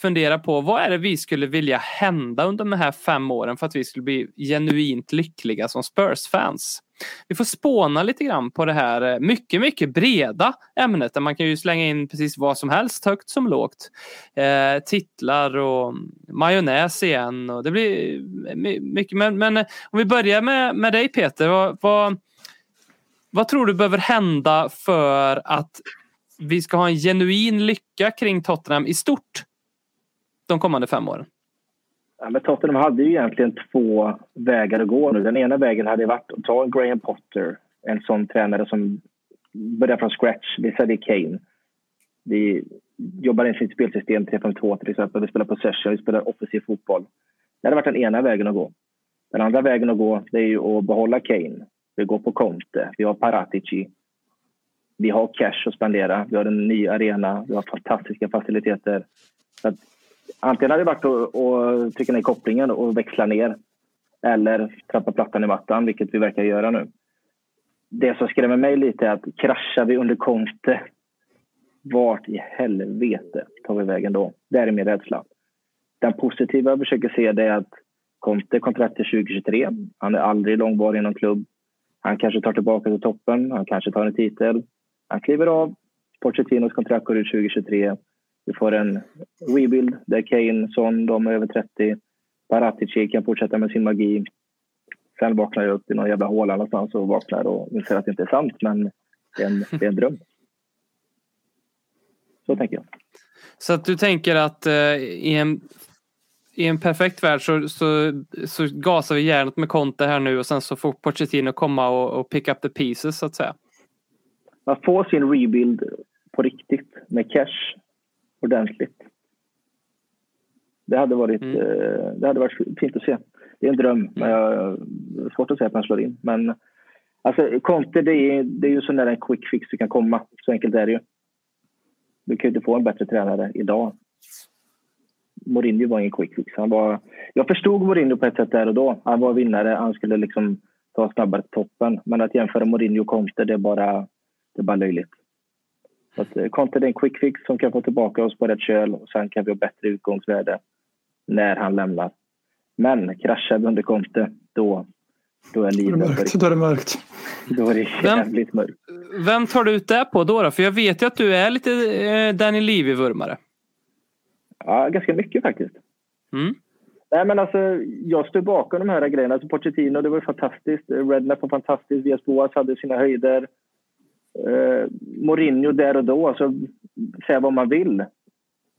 fundera på vad är det vi skulle vilja hända under de här fem åren för att vi skulle bli genuint lyckliga som Spurs-fans. Vi får spåna lite grann på det här eh, mycket, mycket breda ämnet där man kan ju slänga in precis vad som helst, högt som lågt. Eh, titlar och majonnäs igen och det blir eh, mycket. Men, men eh, om vi börjar med, med dig Peter, vad, vad, vad tror du behöver hända för att vi ska ha en genuin lycka kring Tottenham i stort de kommande fem åren? Ja, men Tottenham hade ju egentligen två vägar att gå nu. Den ena vägen hade varit att ta en Graham Potter, en sån tränare som börjar från scratch. Vi säljer Kane. Vi jobbar in sitt spelsystem 3-5-2 till exempel. Vi spelar possession, vi spelar offensiv fotboll. Det hade varit den ena vägen att gå. Den andra vägen att gå det är ju att behålla Kane. Vi går på Conte, vi har Paratici. Vi har cash att spendera, vi har en ny arena, vi har fantastiska faciliteter. Så att, antingen hade det varit att, att trycka ner kopplingen och växla ner eller trappa plattan i mattan, vilket vi verkar göra nu. Det som skrämmer mig lite är att kraschar vi under Conte, vart i helvete tar vi vägen då? Det är min rädsla. Den positiva jag försöker se det är att Conte kontrakt till 2023. Han är aldrig långvarig i någon klubb. Han kanske tar tillbaka till toppen, han kanske tar en titel. Han kliver av. Pochettinos kontrakt går ut 2023. Vi får en rebuild där Kane, Son, de är över 30. Paratici kan fortsätta med sin magi. Sen vaknar jag upp i någon jävla håla någonstans och vaknar och inser att det inte är sant, men det är en, det är en dröm. Så tänker jag. Så att du tänker att eh, i, en, i en perfekt värld så, så, så gasar vi järnet med Conte här nu och sen så får Pochettino komma och, och pick up the pieces så att säga. Att få sin rebuild på riktigt med cash ordentligt. Det hade varit, Mm. eh, det hade varit fint att se. Det är en dröm, men jag, svårt att säga att han slår in. Men alltså, Conte, det är, det är ju så nära en quick fix du kan komma. Så enkelt är det ju. Du kan ju inte få en bättre tränare idag. Mourinho var ingen quick fix. Han var, jag förstod Mourinho på ett sätt där och då. Han var vinnare, han skulle liksom ta snabbare till toppen. Men att jämföra Mourinho och Conte, det är bara, det är bara löjligt. Så att, eh, Conte det är en quick fix som kan få tillbaka oss på rätt köl och sen kan vi ha bättre utgångsvärde när han lämnar. Men kraschar vi under Conte, då, då är Då är det livet mörkt. Då är det mörkt. Då är det Vem- jävligt mörkt. Vem tar du ut det på då? då? För jag vet ju att du är lite eh, Danny Levy-vurmare. Ja, ganska mycket faktiskt. Mm. Nej, men alltså, jag står bakom de här grejerna. Alltså, Pochettino, det var ju fantastiskt. Redknapp var fantastiskt. Vias Boas hade sina höjder. Eh, Mourinho där och då, alltså, säga vad man vill.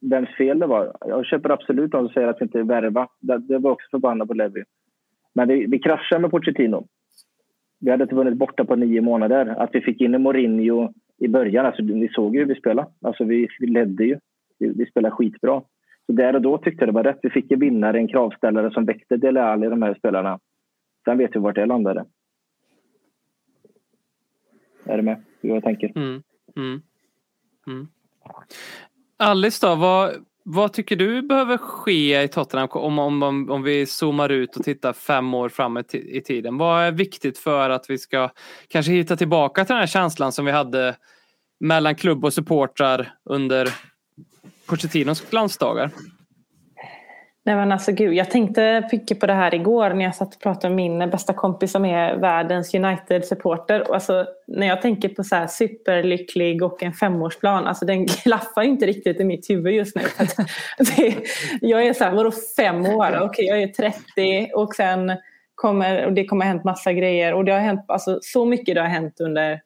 Vems fel det var. Jag köper absolut de som säger att vi inte värva. Det, det var också förbannat på Levi. Men vi, vi kraschade med Pochettino. Vi hade inte vunnit borta på nio månader. Att vi fick in en Mourinho i början, alltså, ni såg ju hur vi spelade. Alltså, vi, vi ledde ju. Vi, vi spelade skitbra. Så där och då tyckte jag det var rätt. Vi fick en vinnare, en kravställare som väckte Dele Alli, de här spelarna. Sen vet vi vart det landade. Är du med hur jag tänker? Mm. Mm. Mm. Alice då, vad, vad tycker du behöver ske i Tottenham om, om, om, om vi zoomar ut och tittar fem år framåt i, tiden? Vad är viktigt för att vi ska kanske hitta tillbaka till den här känslan som vi hade mellan klubb och supportrar under Pochettinos glansdagar? Nej men alltså gud, jag tänkte mycket på det här igår när jag satt och pratade med min bästa kompis som är världens United-supporter. Alltså, när jag tänker på så här superlycklig och en femårsplan, alltså den [laughs] klaffar ju inte riktigt i mitt huvud just nu. [laughs] Det, jag är så här, vadå fem år? Okej, jag är 30 och sen kommer, och det kommer ha hänt massa grejer. Och det har hänt, alltså så mycket det har hänt under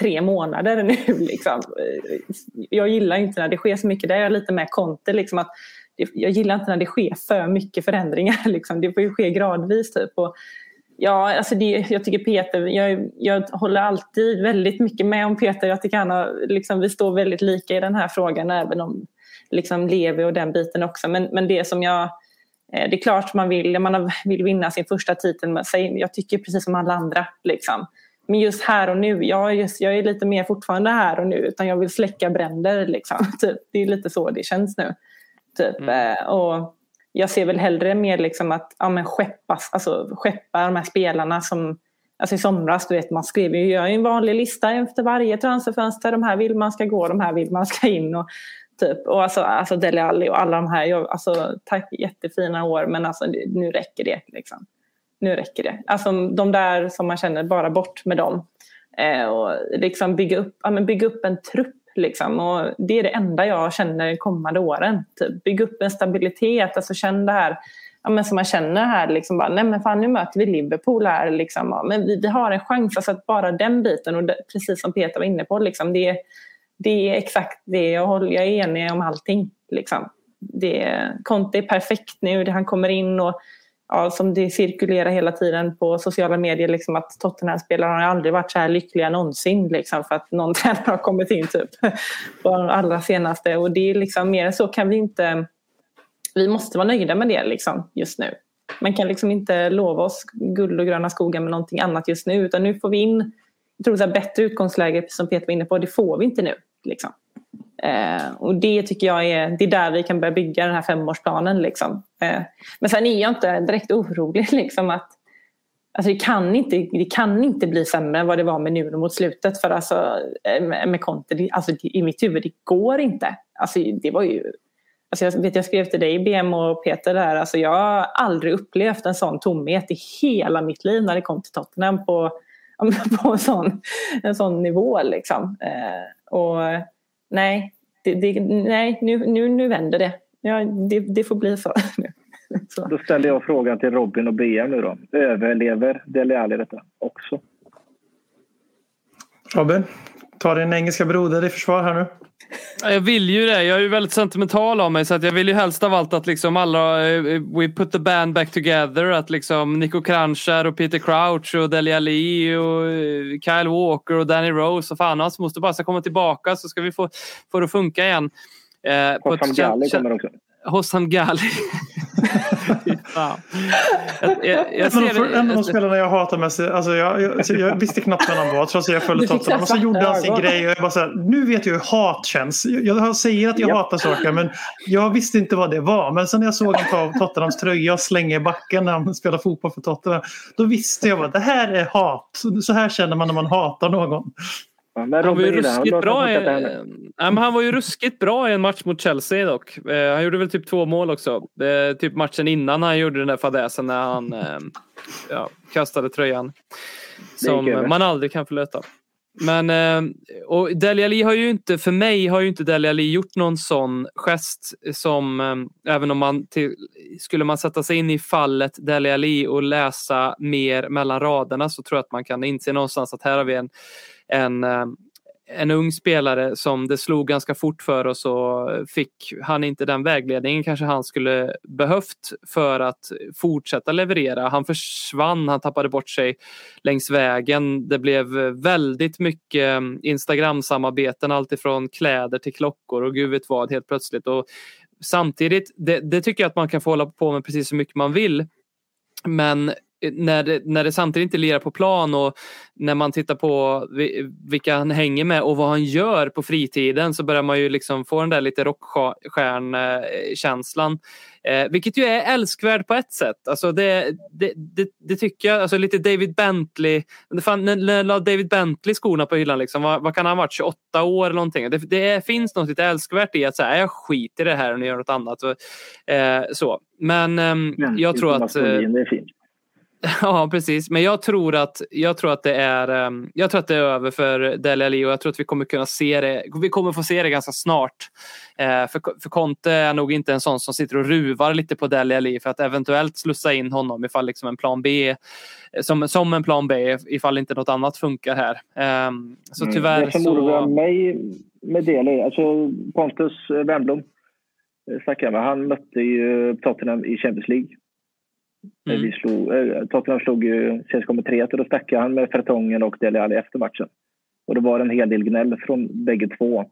tre månader nu. [laughs] Liksom. Jag gillar inte när det sker så mycket. Där är jag lite med Conte. Liksom, att jag gillar inte när det sker för mycket förändringar. [laughs] Liksom. Det får ju ske gradvis. Typ. Och, ja, alltså det, jag tycker Peter, jag, jag håller alltid väldigt mycket med om Peter. Jag tycker han har, liksom, vi står väldigt lika i den här frågan, även om liksom, Levi och den biten också. Men, men det som jag eh, det är klart man vill, man vill vinna sin första titel. Men jag tycker precis som alla andra. Liksom. Men just här och nu, jag är, just, jag är lite mer fortfarande här och nu. Utan jag vill släcka bränder. Liksom. [laughs] Typ. Det är lite så det känns nu. Typ. Eh, Och jag ser väl hellre mer liksom att ja, men skeppas, alltså, skeppa de här spelarna som Alltså i somras, du vet, man skrev ju gör en vanlig lista efter varje transferfönster. De här vill man ska gå, de här vill man ska in. Och, typ. och alltså, alltså Dele Alli och alla de här. Jag, alltså, tack, jättefina år, men alltså, nu räcker det. Liksom. Nu räcker det. Alltså de där som man känner, bara bort med dem. Eh, och liksom bygga upp, ja, men bygga upp en trupp. Liksom. Och det är det enda jag känner de kommande åren. Typ. Bygg upp en stabilitet. Alltså känn det här ja, men som man känner här. Liksom bara, nej men fan nu möter vi Liverpool här. Liksom. Ja, men vi, vi har en chans. Alltså att bara den biten, och det, precis som Peter var inne på, liksom, det, det är exakt det jag håller. Jag är enig om allting. Liksom. Det, Conte är perfekt nu. Det, han kommer in och ja, som det cirkulerar hela tiden på sociala medier liksom att Tottenham-spelarna har aldrig varit så här lyckliga någonsin liksom, för att någon [laughs] tränare har kommit in typ [laughs] på de allra senaste och det är liksom mer än så kan vi inte vi måste vara nöjda med det liksom, just nu. Man kan liksom inte lova oss guld och gröna skogar med någonting annat just nu. Utan nu får vi in jag tror så här, bättre utgångsläge, som Peter var inne på. Det får vi inte nu. Liksom. Eh, och det tycker jag är, det är där vi kan börja bygga den här femårsplanen. Liksom. Eh, men sen är jag inte direkt orolig [laughs] liksom, att Alltså det, kan inte, det kan inte bli sämre än vad det var med Nuno mot slutet. För alltså, eh, med, med Conte, det, alltså i mitt huvud, det går inte. Alltså det var ju... Alltså jag, vet, jag skrev till dig, BM och Peter, där, alltså jag har aldrig upplevt en sån tomhet i hela mitt liv när det kom till Tottenham på, [laughs] på en, sån, en sån nivå. Liksom. Eh, och nej, det, det, nej nu, nu, nu vänder det. Ja, det. Det får bli så. [laughs] så. Då ställer jag frågan till Robin och BM nu då. Överlever Dele Alli detta också? Robin, ta din engelska broder i försvar här nu. Jag vill ju det. Jag är ju väldigt sentimental av mig så att jag vill ju helst av allt att liksom alla eh, We put the band back together. Att liksom Nico Kranjčar och Peter Crouch och Dele Alli och eh, Kyle Walker och Danny Rose och fan hans måste bara ska komma tillbaka så ska vi få, få det att funka igen. Eh, Hossam Ghali kommer också. Hossam Ghali. [laughs] ja. jag, jag, jag ser, en av de spelarna jag hatar mest. Alltså jag, jag, jag visste knappt vem han var trots att jag följde Tottenham. Och så gjorde han sin grej och jag bara så här, nu vet jag hur hat känns. Jag säger att jag yep. hatar saker men jag visste inte vad det var. Men sen när jag såg honom ta av Tottenhams tröja och slänga i backen när han spelar fotboll för Tottenham. Då visste jag att det här är hat. Så här känner man när man hatar någon. Han var ju ruskigt bra, i, nej, men han var ju ruskigt bra i en match mot Chelsea dock. Eh, han gjorde väl typ två mål också. Eh, typ matchen innan han gjorde den där fadäsen när han eh, ja, kastade tröjan. Som man aldrig kan förlåta. Men eh, och Dele Alli har ju inte, för mig har ju inte Dele Alli gjort någon sån gest som, eh, även om man till, skulle man sätta sig in i fallet Dele Alli och läsa mer mellan raderna så tror jag att man kan inse någonstans att här har vi en en, eh, en ung spelare som det slog ganska fort för och så fick han inte den vägledningen kanske han skulle behövt för att fortsätta leverera. Han försvann, han tappade bort sig längs vägen. Det blev väldigt mycket mm, Instagram-samarbeten, alltifrån kläder till klockor och gud vet vad helt plötsligt. Och samtidigt, det, det tycker jag att man kan få hålla på med precis så mycket man vill. Men när det, när det samtidigt inte lirar på plan och när man tittar på vilka han hänger med och vad han gör på fritiden så börjar man ju liksom få den där lite rockstjärnkänslan. Eh, vilket ju är älskvärd på ett sätt. Alltså det, det, det, det tycker jag. Alltså lite David Bentley. Fan, när la David Bentley skorna på hyllan? Liksom, vad, vad kan han ha varit? 28 år eller någonting? Det, det finns något lite älskvärt i att säga jag skiter i det här och ni gör något annat. Eh, så. Men eh, jag tror att... Det är fint. [laughs] Ja, precis. Men jag tror att, jag tror att, det, är, ehm, jag tror att det är över för Dele Alli och jag tror att vi kommer kunna se det. Vi kommer få se det ganska snart. Eh, för, för Conte är nog inte en sån som sitter och ruvar lite på Dele Alli för att eventuellt slussa in honom ifall liksom en plan B som, som en plan B ifall inte något annat funkar här. Ehm, så mm. tyvärr mm. Det som så... oroar mig med Dele, alltså Pontus Wernbloom eh, snackade med. Han mötte ju Tottenham i Champions League Mm. Vi slog, eh, Tottenham slog ju CSKA med 3 och då stackade han med Fertongen och Dele Alli efter matchen. Och det var en hel del gnäll från bägge två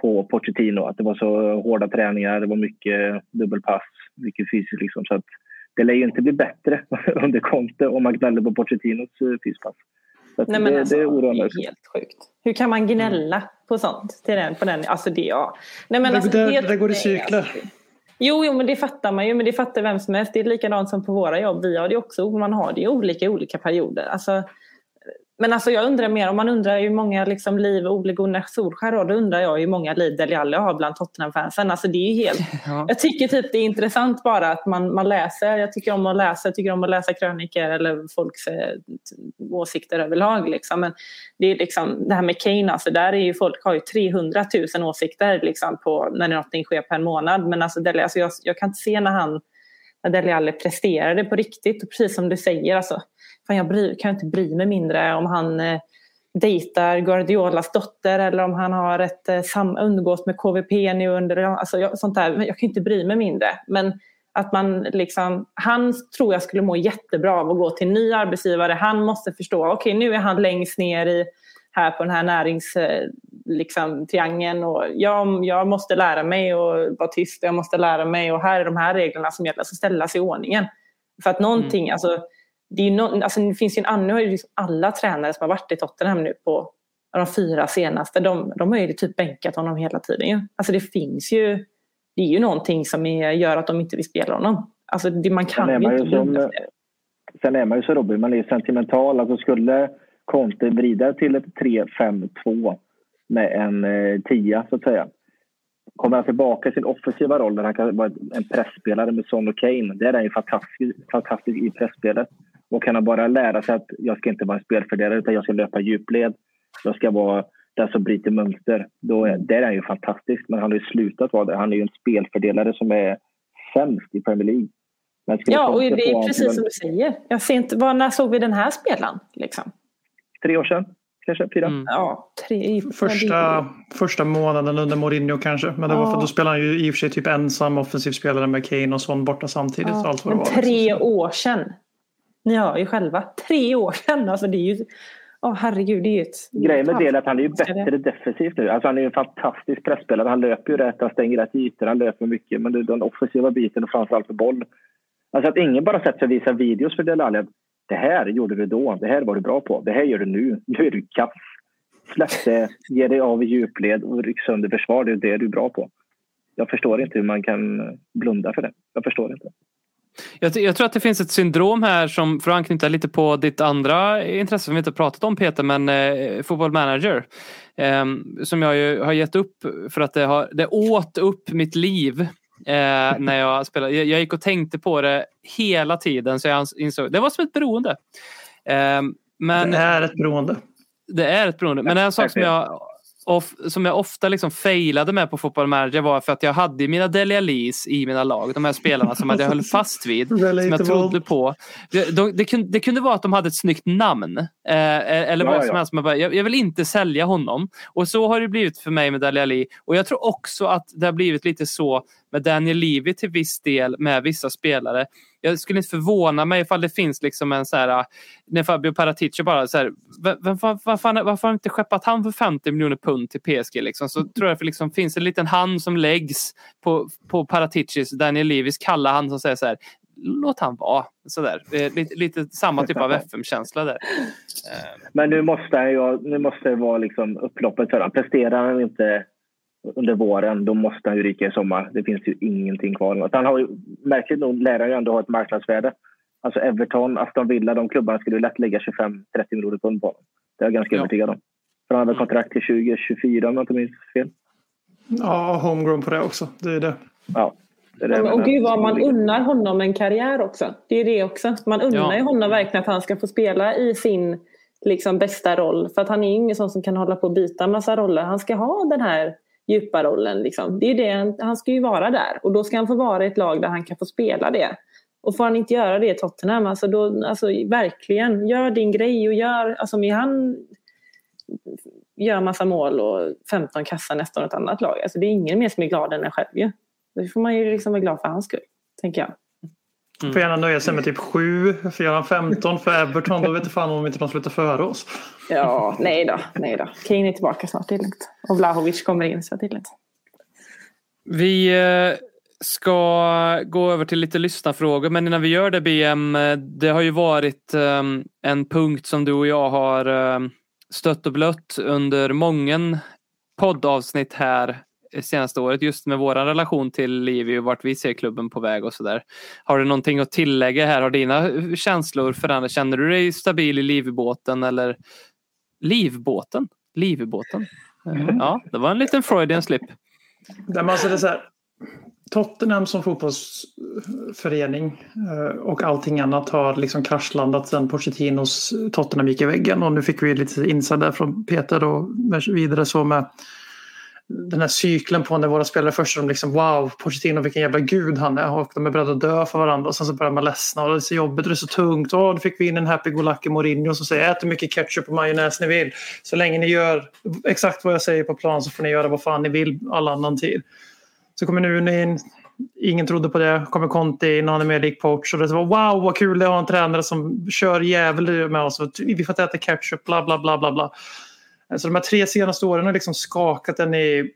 på Pochettino. Att det var så hårda träningar, det var mycket dubbelpass, mycket fysiskt. Liksom. Så att det lär ju inte bli bättre [laughs] under Conte om man gnäller på Pochettinos eh, fyspass. Nej, men det, alltså, det är helt sjukt. Hur kan man gnälla mm. på sånt? Till den, på den? Alltså det, ja. Nej, men alltså, det, det, det går i cykler. Alltså, Jo, jo, men det fattar man ju. Men det fattar vem som helst. Det är likadant som på våra jobb. Vi har det också. Man har det i olika, olika perioder. Alltså, men alltså jag undrar mer, om man undrar hur många liksom, liv Ole Gunnar Solskjaer har, då undrar jag hur många liv Dele Alli har bland Tottenham-fansen. Alltså det är helt... [laughs] Ja. Jag tycker typ det är intressant bara att man, man läser. Jag tycker om att läsa, jag tycker om att läsa krönikor eller folks eh, åsikter överlag. Liksom. Men det, är liksom, det här med Kane, alltså, där är ju folk har ju 300 000 åsikter liksom, på när någonting sker på en månad. Men alltså, Dele, alltså jag, jag kan inte se när han när Dele Alli presterade på riktigt. Och precis som du säger, alltså, fan jag bry, kan inte bry mig mindre om han eh, dejtar Guardiolas dotter eller om han har ett eh, sam, umgås med KVP nu under... Alltså, jag, sånt där. Jag kan inte bry mig mindre. Men att man liksom, han tror jag skulle må jättebra av att gå till en ny arbetsgivare. Han måste förstå, okej okay, nu är han längst ner i, här på den här näringstriangeln liksom, och jag, jag måste lära mig att vara tyst, jag måste lära mig och här är de här reglerna som gäller, så ställa sig i ordningen. För att någonting, alltså, det, är no, alltså, det finns ju en annan, liksom alla tränare som har varit i Tottenham nu på de fyra senaste, de, de har ju typ bänkat honom hela tiden. ju. Alltså det finns ju, det är ju någonting som är, gör att de inte vill spela honom. Alltså det, man kan man ju inte blunda för det. Sen är man ju så Robin, man är sentimental. Alltså skulle Conte vrida till ett 3-5-2 med en eh, tia så att säga. Kommer han tillbaka i sin offensiva roll där han kan vara en pressspelare med Son och Kane. Där är han ju fantastisk, fantastisk i pressspelet. Och kan han bara lära sig att jag ska inte vara en spelfördelare utan jag ska löpa djupled. Jag ska vara den som bryter mönster. Då är, där är han ju fantastisk. Men han har ju slutat vara det. Han är ju en spelfördelare som är sämst i Premier League. Ja, och det är precis som du säger. Jag ser inte, var, när såg vi den här spelaren? Liksom? Tre år sedan, kanske fyra. Mm. Ja, tre, Första, första månaden under Mourinho kanske. Men det var för Ja. då spelade han ju i och för sig typ ensam offensiv spelare med Kane och Son borta samtidigt. Ja, allt vad det men var, tre liksom. år sedan. Ni hör ju själva. Tre år sedan. Alltså det är ju... Åh herregud, det är ju ett... Grejen med det är att han är ju bättre defensivt nu. Alltså han är ju en fantastisk pressspelare. Han löper ju rätt, han stänger rätt ytor, han löper mycket. Men den offensiva biten och framförallt för boll. Alltså att ingen bara sätter sig och visar videos för att Det här gjorde du då, det här var du bra på, det här gör du nu, [laughs] nu är du kass. Släpp det, ge dig av i djupled och ryck sönder försvar, det är det du är bra på. Jag förstår inte hur man kan blunda för det. Jag förstår inte. Jag, jag tror att det finns ett syndrom här som, för att anknyta lite på ditt andra intresse som vi inte pratat om Peter, men eh, Football Manager. Eh, som jag ju har gett upp för att det, har, det åt upp mitt liv. Eh, när jag spelade. Jag, jag gick och tänkte på det hela tiden så jag insåg, det var som ett beroende. Eh, men Det är ett beroende. det är ett beroende. Men en sak som jag, of, som jag ofta liksom failade med på Football Manager var för att jag hade mina Dele Allis i mina lag. De här spelarna som jag höll fast vid. [laughs] Som jag trodde på. Det, de, det, kunde, det kunde vara att de hade ett snyggt namn. Eh, eller Ja, vad som ja. helst. Men bara, jag, jag vill inte sälja honom. Och så har det blivit för mig med Dele Alli. Och jag tror också att det har blivit lite så med Daniel Levy till viss del med vissa spelare. Jag skulle inte förvåna mig ifall det finns liksom en så här, när Fabio Paratici bara så här, varför har han inte skeppat han för 50 miljoner pund till PSG liksom? Så tror jag att det liksom finns en liten hand som läggs på, på Paraticis, Daniel Levis kalla hand som säger så här, låt han vara. Så där. Eh, Lite, lite samma typ av [laughs] FM-känsla där. Men nu måste, ju, nu måste det vara liksom upploppet för honom. Presterar han inte under våren, då måste han ju ryka i sommar. Det finns ju ingenting kvar. Han har ju, märkligt nog lär han ju ändå ha ett marknadsvärde. Alltså Everton, Aston Villa, de klubbarna skulle ju lätt lägga 25-30 miljoner pund på honom. Det är jag ganska Ja. övertygad om. För han har väl kontrakt till 2024 om jag inte minns fel. Ja, homegrown på det också. Det är det. Ja, det är det Och menar. gud vad man unnar honom en karriär också. Det är det också. Man unnar Ja. ju honom verkligen att han ska få spela i sin liksom, bästa roll. För att han är ju ingen sån som kan hålla på och byta en massa roller. Han ska ha den här djupa rollen. Liksom. Det är det, han- han ska ju vara där. Och då ska han få vara i ett lag där han kan få spela det. Och får han inte göra det i Tottenham, alltså då, alltså verkligen, gör din grej och gör, alltså med han gör massa mål och 15 kassar nästan ett annat lag. Alltså det är ingen mer som är glad än en själv ju. Det får man ju liksom vara glad för hans skull, tänker jag. Får gärna nöja sig med typ 7, för gör han 15 för Everton då vet inte fan om inte de slutar före oss. Ja, nej då, nej då. Kane är tillbaka snart, det är lugnt. Och Vlahovic kommer in, så det är lugnt. Vi eh, ska gå över till lite lyssnarfrågor men innan vi gör det BM, eh, det har ju varit eh, en punkt som du och jag har stött och blött under många poddavsnitt här senaste året just med vår relation till Livi och vart vi ser klubben på väg och sådär. Har du någonting att tillägga här? Har dina känslor förändrats? Känner du dig stabil i Livbåten eller Livbåten? Livbåten? Ja, det var en liten Freudian slip. Nej, men alltså det så här, Tottenham som fotbollsförening eh, och allting annat har liksom kraschlandat sedan Pochettinos Tottenham gick i väggen. Och nu fick vi lite inside där från Peter och vidare så med den här cykeln på när våra spelare först de liksom wow, Pochettino vilken jävla gud han är och de är beredda att dö för varandra och sen så börjar man ledsna och det är så jobbigt och det är så tungt. Åh, då fick vi in en happy-go-lucky Mourinho som säger ät hur mycket ketchup och majonnäs ni vill. Så länge ni gör exakt vad jag säger på plan så får ni göra vad fan ni vill all annan tid. Så kommer nu in, ingen trodde på det, kommer Conte in och han är mer lik Poach och det var wow vad kul det är att ha en tränare som kör jävel med oss. Vi får inte äta ketchup, bla bla bla bla bla. Så de här tre senaste åren har liksom skakat en i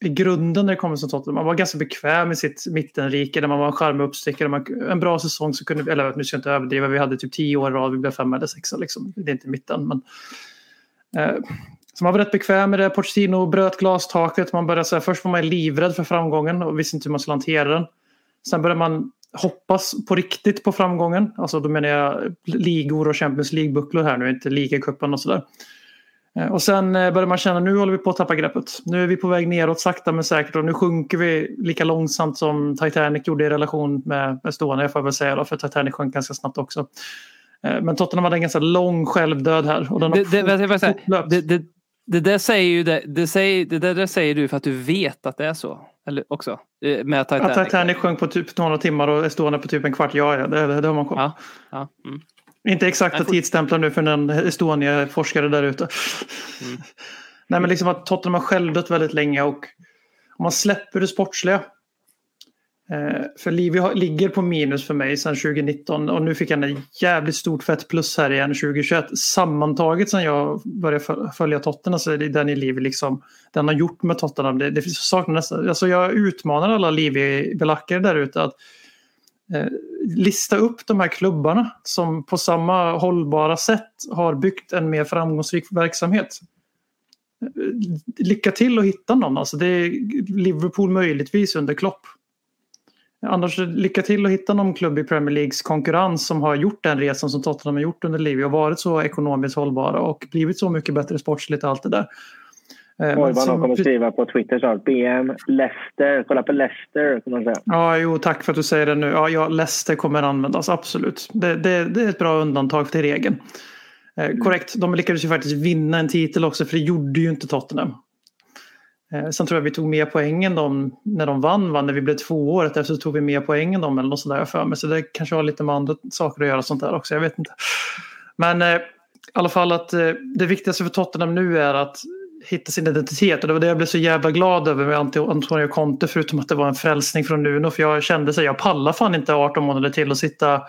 i grunden när det kommer till Tottenham. Man var ganska bekväm i sitt mittenrike där man var en charmig uppstickare. Man, en bra säsong så kunde eller nu ska jag inte överdriva, vi hade typ tio år i rad, vi blev fem eller sexa liksom. Det är inte mitten men. Eh, så man var rätt bekväm med det. Pochettino bröt glastaket. Man började så här, först var man livrädd för framgången och visste inte hur man skulle hantera den. Sen började man hoppas på riktigt på framgången. Alltså då menar jag ligor och Champions League-bucklor här nu, inte ligacupen och sådär. Eh, och sen eh, börjar man känna nu håller vi på att tappa greppet. Nu är vi på väg neråt sakta men säkert och nu sjunker vi lika långsamt som Titanic gjorde i relation med Estonia får jag väl säga då, för Titanic sjönk ganska snabbt också. Eh, men Tottenham hade en ganska lång självdöd här. Och den Det, det, säga, det, det, det där säger ju det, det, säger, det där, säger du för att du vet att det är så. Eller också. Med Titanic. Att Titanic sjönk på typ några timmar och Estonia på typ en kvart. Ja, ja det, det har man koll. Ja, ja, mm. Inte exakta tidsstämplar nu för en Estonia-forskare där ute. Mm. [laughs] Nej men liksom att Tottenham har självdött väldigt länge och om man släpper det sportsliga. Eh, för Livi ligger på minus för mig sedan 2019 och nu fick han en jävligt stort fett plus här igen 2021. Sammantaget sedan jag började föl- följa Tottenham så är det den i Livi liksom den har gjort med Tottenham. Det, det saknar nästan, alltså jag utmanar alla Livi-belackare där ute att Eh, lista upp de här klubbarna som på samma hållbara sätt har byggt en mer framgångsrik verksamhet. Eh, lycka till att hitta någon. Alltså det är Liverpool möjligtvis under Klopp. Annars lycka till att hitta någon klubb i Premier Leagues konkurrens som har gjort den resan som Tottenham har gjort under Livi och varit så ekonomiskt hållbara och blivit så mycket bättre sportsligt och allt det där. Eh, Oj, vad kommer skriva på Twitter snart. BM, Leicester. Kolla på Leicester, säga. Ja, jo, tack för att du säger det nu. Ja, ja Leicester kommer användas, absolut. Det, det, det är ett bra undantag till regeln. Eh, korrekt, de lyckades ju faktiskt vinna en titel också, för det gjorde ju inte Tottenham. Eh, sen tror jag vi tog mer poäng än dem när de vann, vann när vi blev två året efter så tog vi mer poäng än dem eller något sådär jag för mig. Så det kanske har lite med andra saker att göra sånt där också, jag vet inte. Men eh, i alla fall att eh, det viktigaste för Tottenham nu är att hitta sin identitet och det var det jag blev så jävla glad över med Antonio Conte förutom att det var en frälsning från Nuno för jag kände sig, jag pallar fan inte 18 månader till att sitta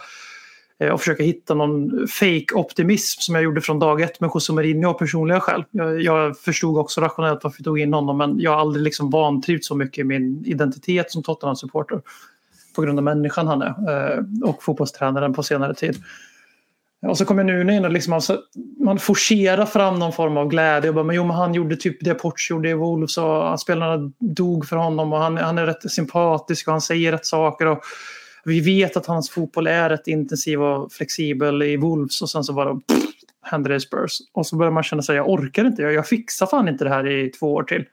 eh, och försöka hitta någon fake optimism som jag gjorde från dag ett med José Mourinho av personliga skäl. Jag, jag förstod också rationellt varför vi tog in honom men jag har aldrig liksom vantrivts så mycket i min identitet som Tottenham-supporter på grund av människan han är eh, och fotbollstränaren på senare tid. Och så kommer Nuno in och liksom, alltså, man forcerar fram någon form av glädje. Och bara, men jo, men han gjorde typ det Poch gjorde i Wolves och spelarna dog för honom och han, han är rätt sympatisk och han säger rätt saker. Och vi vet att hans fotboll är rätt intensiv och flexibel i Wolves och sen så bara pff, händer det i Spurs. Och så börjar man känna sig jag orkar inte, jag, jag fixar fan inte det här i två år till.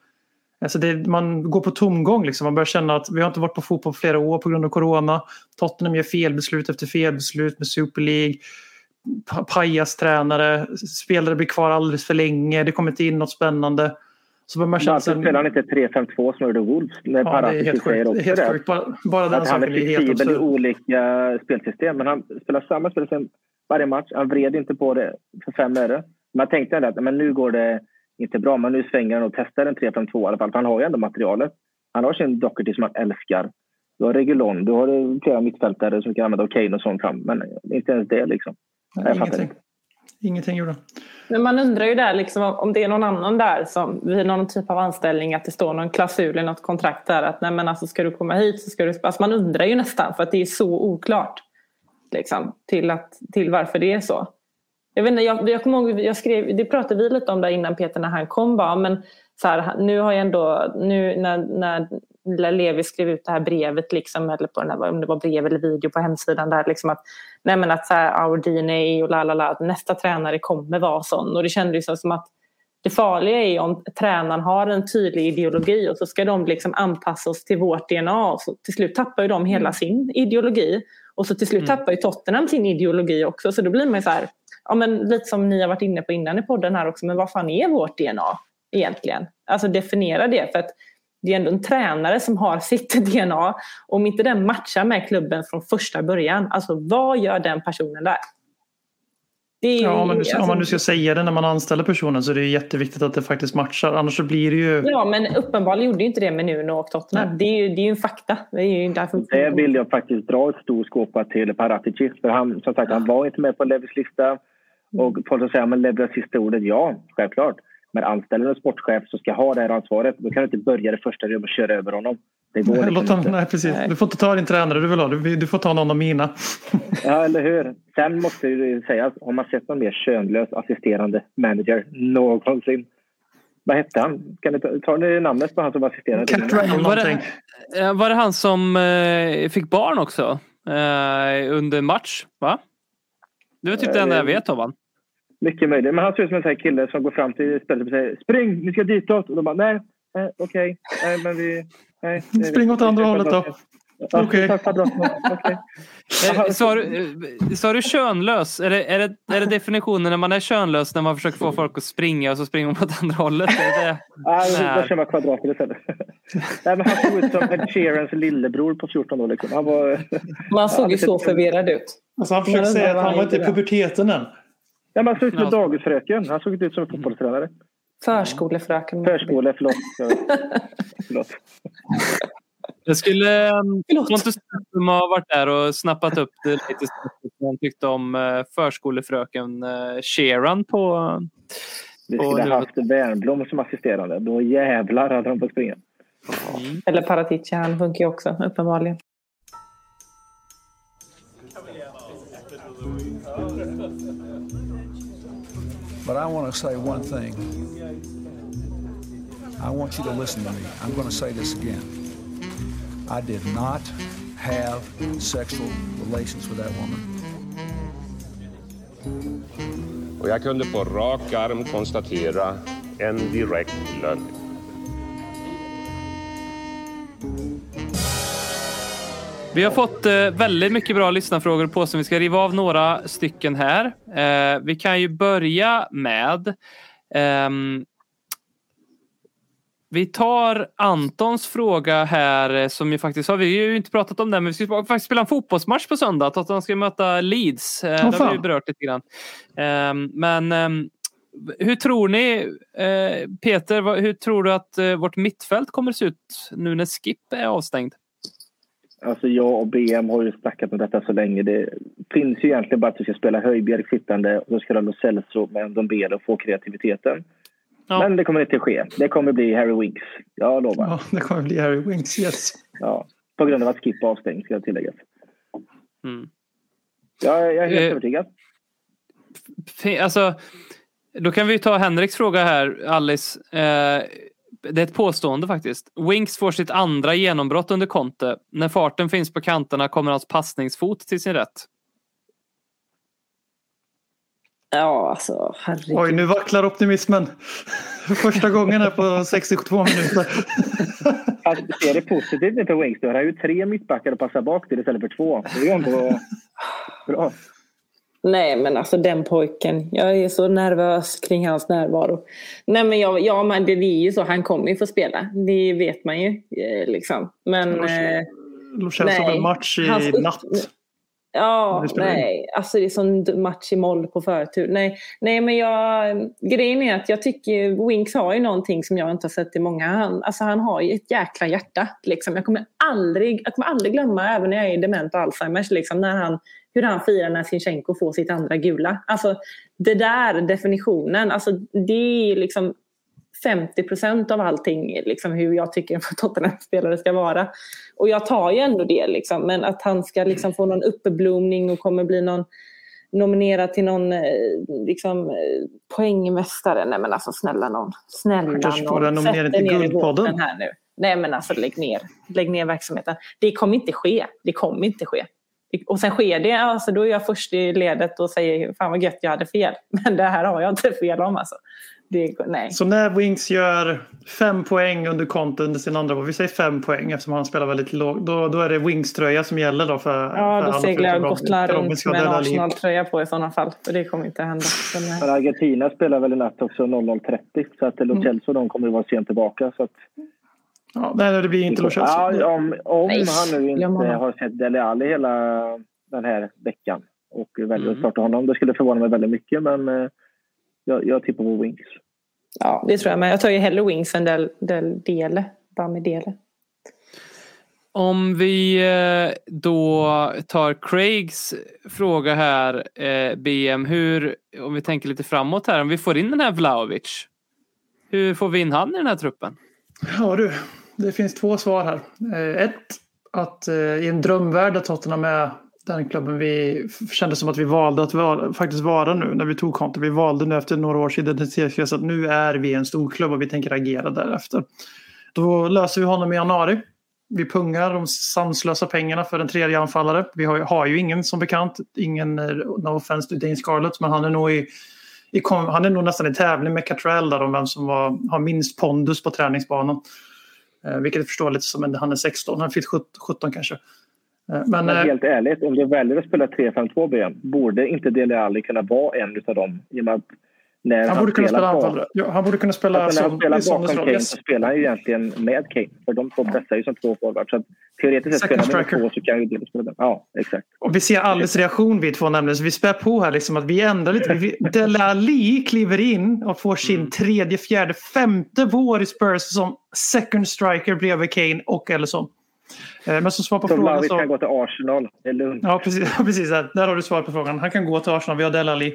Alltså det, man går på tomgång. Liksom. Man börjar känna att vi har inte varit på fotboll på flera år på grund av corona. Tottenham gör felbeslut efter felbeslut med Super League pa- pajastränare, spelare blir kvar alldeles för länge, det kommer inte in något spännande. Så man känna Varför spelar han inte 3-5-2 som gjorde Wolves? När Ja, det är helt sjukt. Helt sjukt. Bara, bara den Att han är flexibel i olika spelsystem. Men han spelar samma spelsystem varje match. Han vred inte på det för fem öre. Man tänkte ändå att men nu går det inte bra, men nu svänger han och testar en 3-5-2 i alla fall. Han har ju ändå materialet. Han har sin Doherty som han älskar. Du har Regulon, du har flera mittfältare som kan använda Kane och sånt fram. Men inte ens det liksom. Nej, jag ingenting. Ingenting gjorde. Men man undrar ju där liksom om- om det är någon annan där som vid någon typ av anställning att det står någon klausul i något kontrakt där att nej men alltså ska du komma hit så ska du... Alltså man undrar ju nästan för att det är så oklart. Liksom, till, att, till varför det är så. Jag, vet inte, jag, jag kommer ihåg, jag skrev, det pratade vi lite om där innan Peter när han kom bara, men så här, nu har jag ändå, nu när, när när Levi skrev ut det här brevet, liksom, eller på den här, om det var brev eller video på hemsidan där, liksom att, nej men att så här, our DNA och la la la, nästa tränare kommer vara sån. Och det kändes ju som att det farliga är om tränaren har en tydlig ideologi och så ska de liksom anpassa oss till vårt DNA. Och så till slut tappar ju de hela sin ideologi. Och så till slut Mm. tappar ju Tottenham sin ideologi också. Så då blir man ju så här, ja men lite som ni har varit inne på innan i podden här också, men vad fan är vårt DNA egentligen? Alltså definiera det. För att det är ändå en tränare som har [laughs] sitt DNA. Om inte den matchar med klubben från första början, alltså vad gör den personen där? Det är Ja, om, man nu, alltså- om man nu ska säga det när man anställer personen så är det jätteviktigt att det faktiskt matchar. Annars så blir det ju... Ja, men uppenbarligen gjorde ju inte det med Nuno och Tottenham. Det är ju, det är ju en fakta. Det är ju därför... Det vill jag faktiskt dra ett stort skåpa till Paratici. För han, som sagt, han var inte med på Levis lista. Och folk säger att Levi har sista ordet. Ja, självklart. Men anställer en sportchef som ska ha det här ansvaret, då kan du inte börja det första du gör med att köra över honom. Det går Nej, liksom låt honom, inte. nej, precis. Du får inte ta din tränare du vill ha. Du, du får ta någon av mina. [laughs] Ja, eller hur? Sen måste ju sägas, har man sett någon mer könlös assisterande manager någonsin? Vad hette han? Kan ni ta, tar ni namnet på han som var assisterande? till Cat honom? Ryan Var det, eh, var det han som eh, fick barn också? Eh, under match, va? Det var typ det enda jag vet av han. Mycket möjligt. Men han ser ut som en sån här kille som går fram till spelet och säger spring, ni ska ditåt. Och de bara nej, nej okej, nej men vi... Nej, Spring åt andra hållet då. Okej. Eh, Sa du, eh, sa du könlös? Är det, är, det, är det definitionen när man är könlös när man försöker få folk att springa och så springer man åt andra hållet? Är det, [laughs] Nej, då kör man kvadrater istället. Nej, men han såg ut som Ed Sheerans lillebror på 14 år. Liksom. Han var... Man såg ju så förvirrad ut. Alltså, han försökte säga att han var inte i puberteten än. Ja, man såg ut som en Ja. dagisfröken. Han såg inte ut som en fotbollstränare. Förskolefröken. Förskole, förlåt. [laughs] förlåt. jag skulle... eh, Förlåt. Pontus som har varit där och snappat upp det lite. Han tyckte om eh, förskolefröken eh, Sheeran på... Vi skulle ha haft Wernbloom som assisterande. Då jävlar hade de fått springa. Eller Paratici, han funkar ju också uppenbarligen. But I want to say one thing. I want you to listen to me. I'm going to say this again. I did not have sexual relations with that woman. Och jag kunde på rak arm konstatera en direkt lögn. Vi har fått eh, väldigt mycket bra lyssnarfrågor på som vi ska riva av några stycken här. Eh, vi kan ju börja med ehm, vi tar Antons fråga här eh, som ju faktiskt har vi har ju inte pratat om det men vi ska faktiskt spela en fotbollsmatch på söndag. Tottenham ska möta Leeds. Det har vi ju berört lite grann. Ehm, men ehm, hur tror ni, Peter, hur tror du att vårt mittfält kommer se ut nu när Skip är avstängd? Alltså jag och BM har ju snackat om detta så länge. Det finns ju egentligen bara att du ska spela Höjbjerg sittande och då ska du ha Lo Celso med Ndombele och få kreativiteten. Ja. Men det kommer inte ske. Det kommer bli Harry Winks. Jag lovar. Ja, det kommer bli Harry Winks, yes. Ja. På grund av att Skip avstängd ska jag tillägga. Mm. Jag, jag är helt Eh, övertygad. Alltså, då kan vi ta Henriks fråga här, Alice. Eh, det är ett påstående faktiskt. Winks får sitt andra genombrott under Conte. När farten finns på kanterna kommer hans passningsfot till sin rätt. Ja, alltså herregud. Oj, nu vacklar optimismen. För första gången här på 62 minuter. Fast ser det positivt för Winks. Då har ju tre mittbackar att passa bak till istället för två. Det är ju ändå bra. Nej, men alltså den pojken. Jag är så nervös kring hans närvaro. Nej, men jag, ja, men det, det är ju så. Han kommer ju få spela. Det vet man ju. eh, Liksom. Men... Lo Celso Nej. väl match i Hans natt. Ja, Det nej. Alltså det är sån match i moll på förtur. Nej, nej men jag... Grejen är att jag tycker Winks har ju någonting som jag inte har sett i många. Han, alltså han har ju ett jäkla hjärta. Liksom. Jag, kommer aldrig, jag kommer aldrig glömma, även när jag är dement och Alzheimers, liksom, när han, hur han firar när Sinchenko får sitt andra gula. Alltså det där definitionen, alltså det är liksom 50 procent av allting, liksom hur jag tycker en [laughs] Tottenham-spelare ska vara. Och jag tar ju ändå det, liksom. men att han ska liksom få någon uppblomning och kommer bli någon nominerad till någon eh, liksom, eh, poängmästare. Nej men alltså snälla någon. Snälla Han kanske får någon. en nominering till Guldpodden. Här nu. Nej men alltså lägg ner. Lägg ner verksamheten. Det kommer inte ske. Det kommer inte ske. Och sen sker det, alltså då är jag först i ledet och säger fan vad gött jag hade fel. [laughs] Men det här har jag inte fel om alltså. Det, nej. Så när Winks gör fem poäng under Conte under sin andra vi säger fem poäng eftersom han spelar väldigt lågt, då, då är det Wings-tröja som gäller då för Ja, för då alla seglar Gotland runt med en. Arsenal-tröja på i sådana fall. För det kommer inte hända. Men, Argentina spelar väl i natt också 00.30 så att Lo Celso och de kommer ju vara sent tillbaka. Så att, Ja, nej, det blir inte Lo Celso. ja, om om Nej, han nu inte har sett Dele Alli hela den här veckan och väljer Mm. att starta honom. Det skulle förvåna mig väldigt mycket men eh, jag, jag tippar på Wings. ja, det tror jag. Men jag tar ju hellre Wings än Del, del Dele. Bara med Dele. Om vi eh, då tar Craigs fråga här, eh, BM, hur, om vi tänker lite framåt här, om vi får in den här Vlahovic. Hur får vi in han i den här truppen? Ja du, det finns två svar här. Eh, ett, att eh, i en drömvärld att Tottenham är den klubben vi kände som att vi valde att vara, faktiskt vara nu när vi tog Conte. Vi valde nu efter några års identitetskris att nu är vi en stor klubb och vi tänker agera därefter. Då löser vi honom i januari. Vi pungar de sanslösa pengarna för en tredje anfallare. Vi har, har ju ingen som bekant, ingen, eh, no offense to Dane Scarlett, men han är nog i han är nog nästan i tävling med Catrell där om vem som var, har minst pondus på träningsbanan. Eh, vilket är förståeligt som han är 16, han fyllt 17, 17 kanske. Eh, men Men eh, helt ärligt, om du väljer att spela 3-5-2 ben, borde inte Dele Alli kunna vara en utav dem? I och med att när han borde kunna spela anfallare. Ja, han borde kunna spela Alltså när han spelar bakom. Kane Yes. så spelar han ju egentligen med Kane. För de två pressar ju som två forwards. Så att teoretiskt sett spelar man två så kan ju Dele spela. Ja, exakt. Och vi ser alldeles reaktion vi två nämligen. Så vi spär på här liksom att vi ändrar lite. Dele Alli kliver in och får sin tredje, fjärde, femte vår i Spurs som second striker bredvid Kane och Ellison. Eh, Men som svar på Så frågan så... kan gå till Arsenal. Det är lugnt. Ja, precis. [laughs] precis där. har du svar på frågan. Han kan gå till Arsenal. Vi har Dele Alli.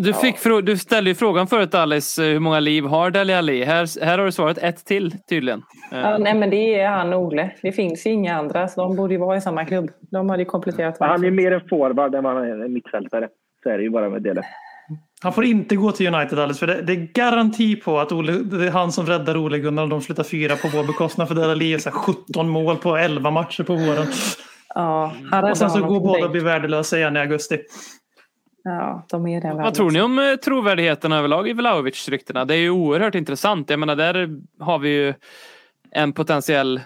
Du, fick frå- du ställde ju frågan förut Alice, eh, hur många liv har Dele Alli? Här, här har du svaret ett till tydligen. Eh, Ja, nej, men det är han och Ole. Det finns ju inga andra, så de borde ju vara i samma klubb. De hade ju kompletterat Han är varandra. mer en forward än vad han är en mittfältare. Så är det ju bara med Dele. Han får inte gå till United alldeles för det, det är garanti på att Ole, det är han som räddar Ole Gunnar och de slutar fyra på vår bekostnad för Dele Alli är så här 17 mål på 11 matcher på våren. Ja, Och sen så går båda och blir värdelösa igen i augusti. Ja, de är den Vad tror ni om eh, trovärdigheten överlag i Vlahovic-ryktena? Det är ju oerhört intressant. Jag menar, där har vi ju en potentiell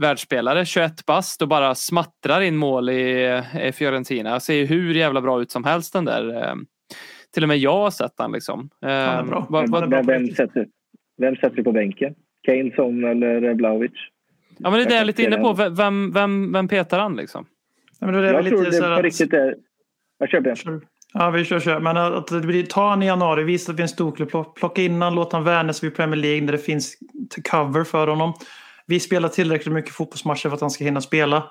världsspelare, 21 bast och bara smattrar in mål i, i Fiorentina. Ser ju hur jävla bra ut som helst den där. eh, Till och med jag har sett han liksom. Eh, är bra. vad- vad- vem riktigt. sätter, vem sätter på bänken? Kane, Son eller Vlahovic? Ja, men det är det jag är lite inne på. Vem, vem, vem petar han liksom? Ja, men då är det Jag tror lite så det på att- riktigt är... Jag kör det. Ja, vi kör, kör. Men att det blir, ta han i januari, visa att vi är en storklubb. Plocka in han, låt han värnas vid Premier League där det finns cover för honom. Vi spelar tillräckligt mycket fotbollsmatcher för att han ska hinna spela.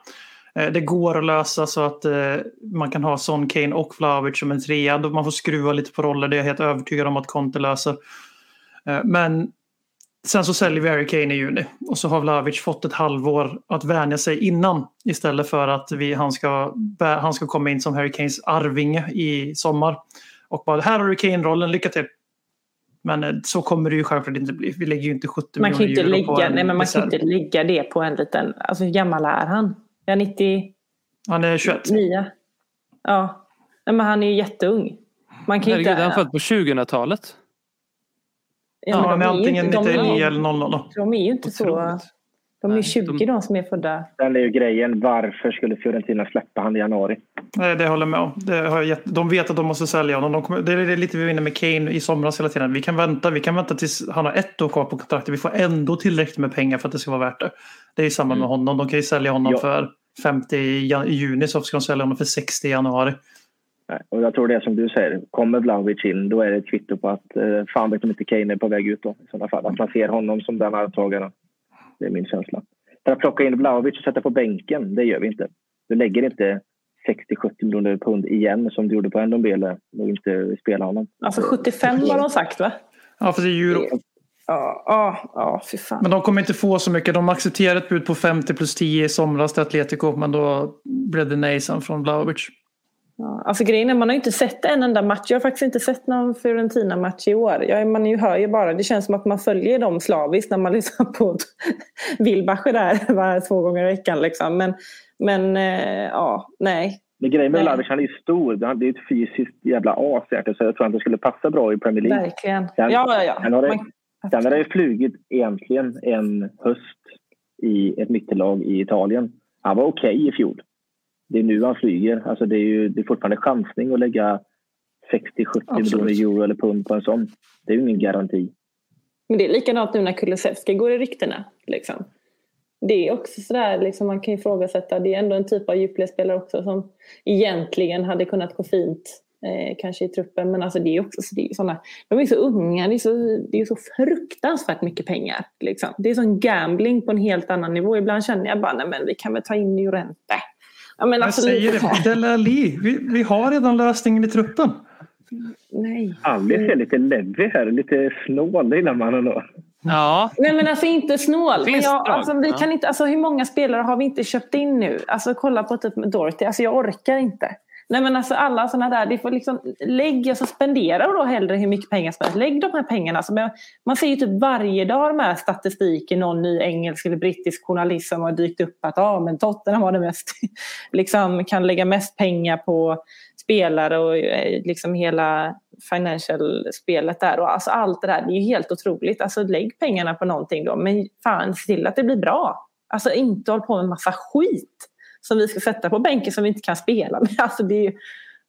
Eh, det går att lösa så att eh, man kan ha Son, Kane och Vlahovic som en trea. Man får skruva lite på roller, det är jag helt övertygad om att Conte löser. Eh, men sen så säljer vi Harry Kane i juni och så har Vlahovic fått ett halvår att vänja sig innan istället för att vi, han, ska, han ska komma in som Harry Kanes arvinge i sommar. Och bara här har du Kane-rollen, lycka till. Men eh, så kommer det ju självklart inte bli. Vi lägger ju inte 70 Man kan ju miljoner inte euro på lägga, en nej, men man kan inte lägga det på en liten... Alltså hur gammal är han? Ja, 99? Han är 21. Ja. Nej, men han är ju jättung. Man kan Herregud, inte... är han född på 2000-talet? Ja, men de ju antingen inte- de är 99 ju- eller 00. då. De är ju inte så... De är ju Nej, 20 de- de som är födda. Den är ju grejen. Varför skulle Fiorentina släppa han i januari? Nej, det håller jag med om. Det har jag gett, de vet att de måste sälja honom. De kommer, det är lite vi var inne med Kane i somras hela tiden. Vi kan vänta, vi kan vänta tills han har ett år kvar på kontraktet. Vi får ändå tillräckligt med pengar för att det ska vara värt det. Det är ju samma med honom. De kan ju sälja honom Ja. för 50 i jan- i juni så ska de sälja honom för 60 i januari. Nej, Och jag tror det är som du säger. Kommer Vlahovic in då är det ett kvitto på att eh, fan vet om inte Kane är på väg ut då. I sådana fall. Att man ser honom som den arvtagaren. Det är min känsla. För att plocka in Vlahovic och sätta på bänken, det gör vi inte. Du lägger inte 60-70 miljoner pund igen som du gjorde på Ndombele och inte spela honom. Alltså 75 har de sagt va? Ja, för det är euro. Ja, ja, ja, fy fan. Men de kommer inte få så mycket. De accepterar ett bud på 50 plus 10 i somras till Atletico. Men då blev det nej sen från Vlahovic. Ja, alltså grejen är, man har ju inte sett en enda match. Jag har faktiskt inte sett någon Fiorentina-match i år. Jag, man ju hör ju bara, det känns som att man följer dem slaviskt när man [laughs] lyssnar på Wilbacher där var två gånger i veckan. Liksom. Men, men eh, ja, nej. Men grejen med. Vlahovic, han är ju stor. Han- Det är ett fysiskt jävla as. Så jag tror att det skulle passa bra i Premier League. Verkligen. Sen- Ja, ja, sen har ja. det- Sen har det ju flugit egentligen en höst i ett mittellag i Italien. Han var okej i fjol. Det är nu han flyger. Alltså det är ju det är fortfarande chansning att lägga 60-70 Absolut. miljoner euro eller pund på en sån. Det är ju ingen garanti. men det är likadant nu när Kulusevski går i ryktena. Liksom. Det är också sådär, liksom, man kan ifrågasätta. Det är ändå en typ av djupledsspelare också som egentligen hade kunnat gå fint eh, kanske i truppen. Men alltså det är också så det är såna, de är så unga, det är så, det är så fruktansvärt mycket pengar. Liksom. Det är sån gambling på en helt annan nivå. Ibland känner jag bara, nej men vi kan väl ta in Llorente. Ja, men Jag alltså, säger lite- det. Dele Alli. Vi, vi har redan lösningen i truppen. Nej. Alice är lite levig här, lite snål, gillar man ändå. Ja, Nej men alltså inte snål. Men Finns jag, alltså, vi kan inte, alltså, hur många spelare har vi inte köpt in nu? Alltså kolla på typ Dorothy. Alltså jag orkar inte. Nej men alltså alla sådana där, det får liksom, lägg, alltså spendera då hellre hur mycket pengar som helst. Lägg de här pengarna. Alltså, man ser ju typ varje dag med statistiken, någon ny engelsk eller brittisk journalist som har dykt upp att ah, men Tottenham har det mest, [laughs] liksom kan lägga mest pengar på spelare och eh, liksom hela financial-spelet där. Och alltså allt det där, det är ju helt otroligt. Alltså lägg pengarna på någonting då, men fan se till att det blir bra. Alltså inte håll på med massa skit som vi ska sätta på bänken som vi inte kan spela med. [laughs] Alltså det är ju,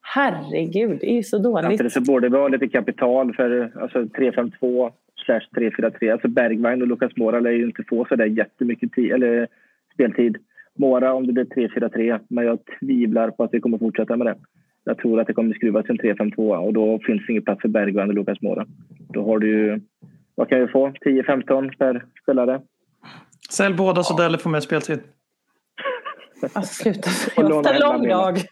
herregud, det är ju så dåligt. Samtidigt så borde vi ha lite kapital för alltså 3-5-2 slash 3-4-3. Alltså Bergvijn och Lucas Mora lär ju inte få så där jättemycket tid, eller speltid. Mora om det blir 3-4-3, men jag tvivlar på att vi kommer fortsätta med det. Jag tror att det kommer skruvas till en 3-5-2 och då finns det ingen plats för Bergvijn och Lucas Mora. Då har du ju, vad kan vi få? 10-15 per spelare? Sälj båda så Delle får mer speltid. Alltså, sluta, [laughs] jag har haft en lång dag.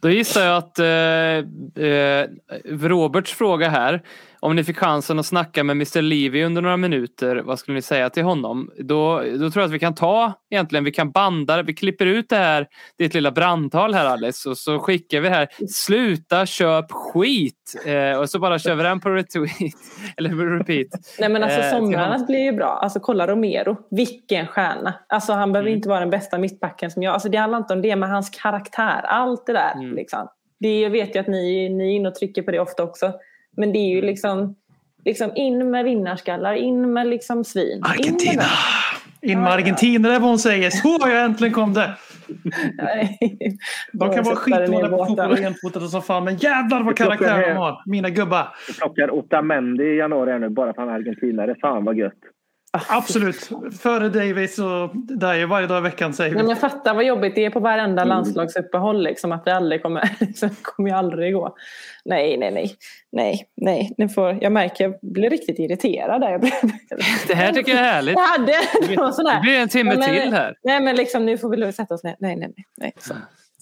Då gissar jag att eh, eh, Roberts fråga här, om ni fick chansen att snacka med Mr Levy under några minuter, vad skulle ni säga till honom? Då, då tror jag att vi kan ta, egentligen, vi kan banda vi klipper ut det här, ditt lilla brandtal här Alice, och så skickar vi det här, sluta köp skit! Eh, och så bara kör vi den på retweet, [laughs] eller repeat. Nej men alltså Eh, honom. blir ju bra. Alltså kolla Romero, vilken stjärna. Alltså han behöver Mm. inte vara den bästa mittbacken som jag. Alltså det handlar inte om det, men hans karaktär, allt det där. Mm. Liksom. Det jag vet ju att ni, ni är inne och trycker på det ofta också. Men det är ju liksom, liksom in med vinnarskallar, in med liksom svin. In med Argentina! In med Argentina, det är vad hon säger. Så ja, äntligen kom det! Nej. De kan vara skitdåliga på fotboll och enfotade som fan, men jävlar vad karaktär de har. Mina gubbar. Vi plockar Otamendi i januari nu bara för han är argentinare. Fan vad gött. Absolut. Före Davis och Dyer varje dag i veckan säger Men vi. jag fattar vad jobbigt det är på varenda Mm. landslagsuppehåll. Liksom, att det aldrig kommer, [laughs] liksom, kommer aldrig gå. Nej, nej, nej. Nej, nej. Nu får, jag märker jag blir riktigt irriterad. Där. Jag blir, Det här tycker jag är härligt. jag hade det var sån här. Det blir en timme men- till här. Nej, men liksom, nu får vi sätta oss ner. Nej, nej, nej. nej. Så,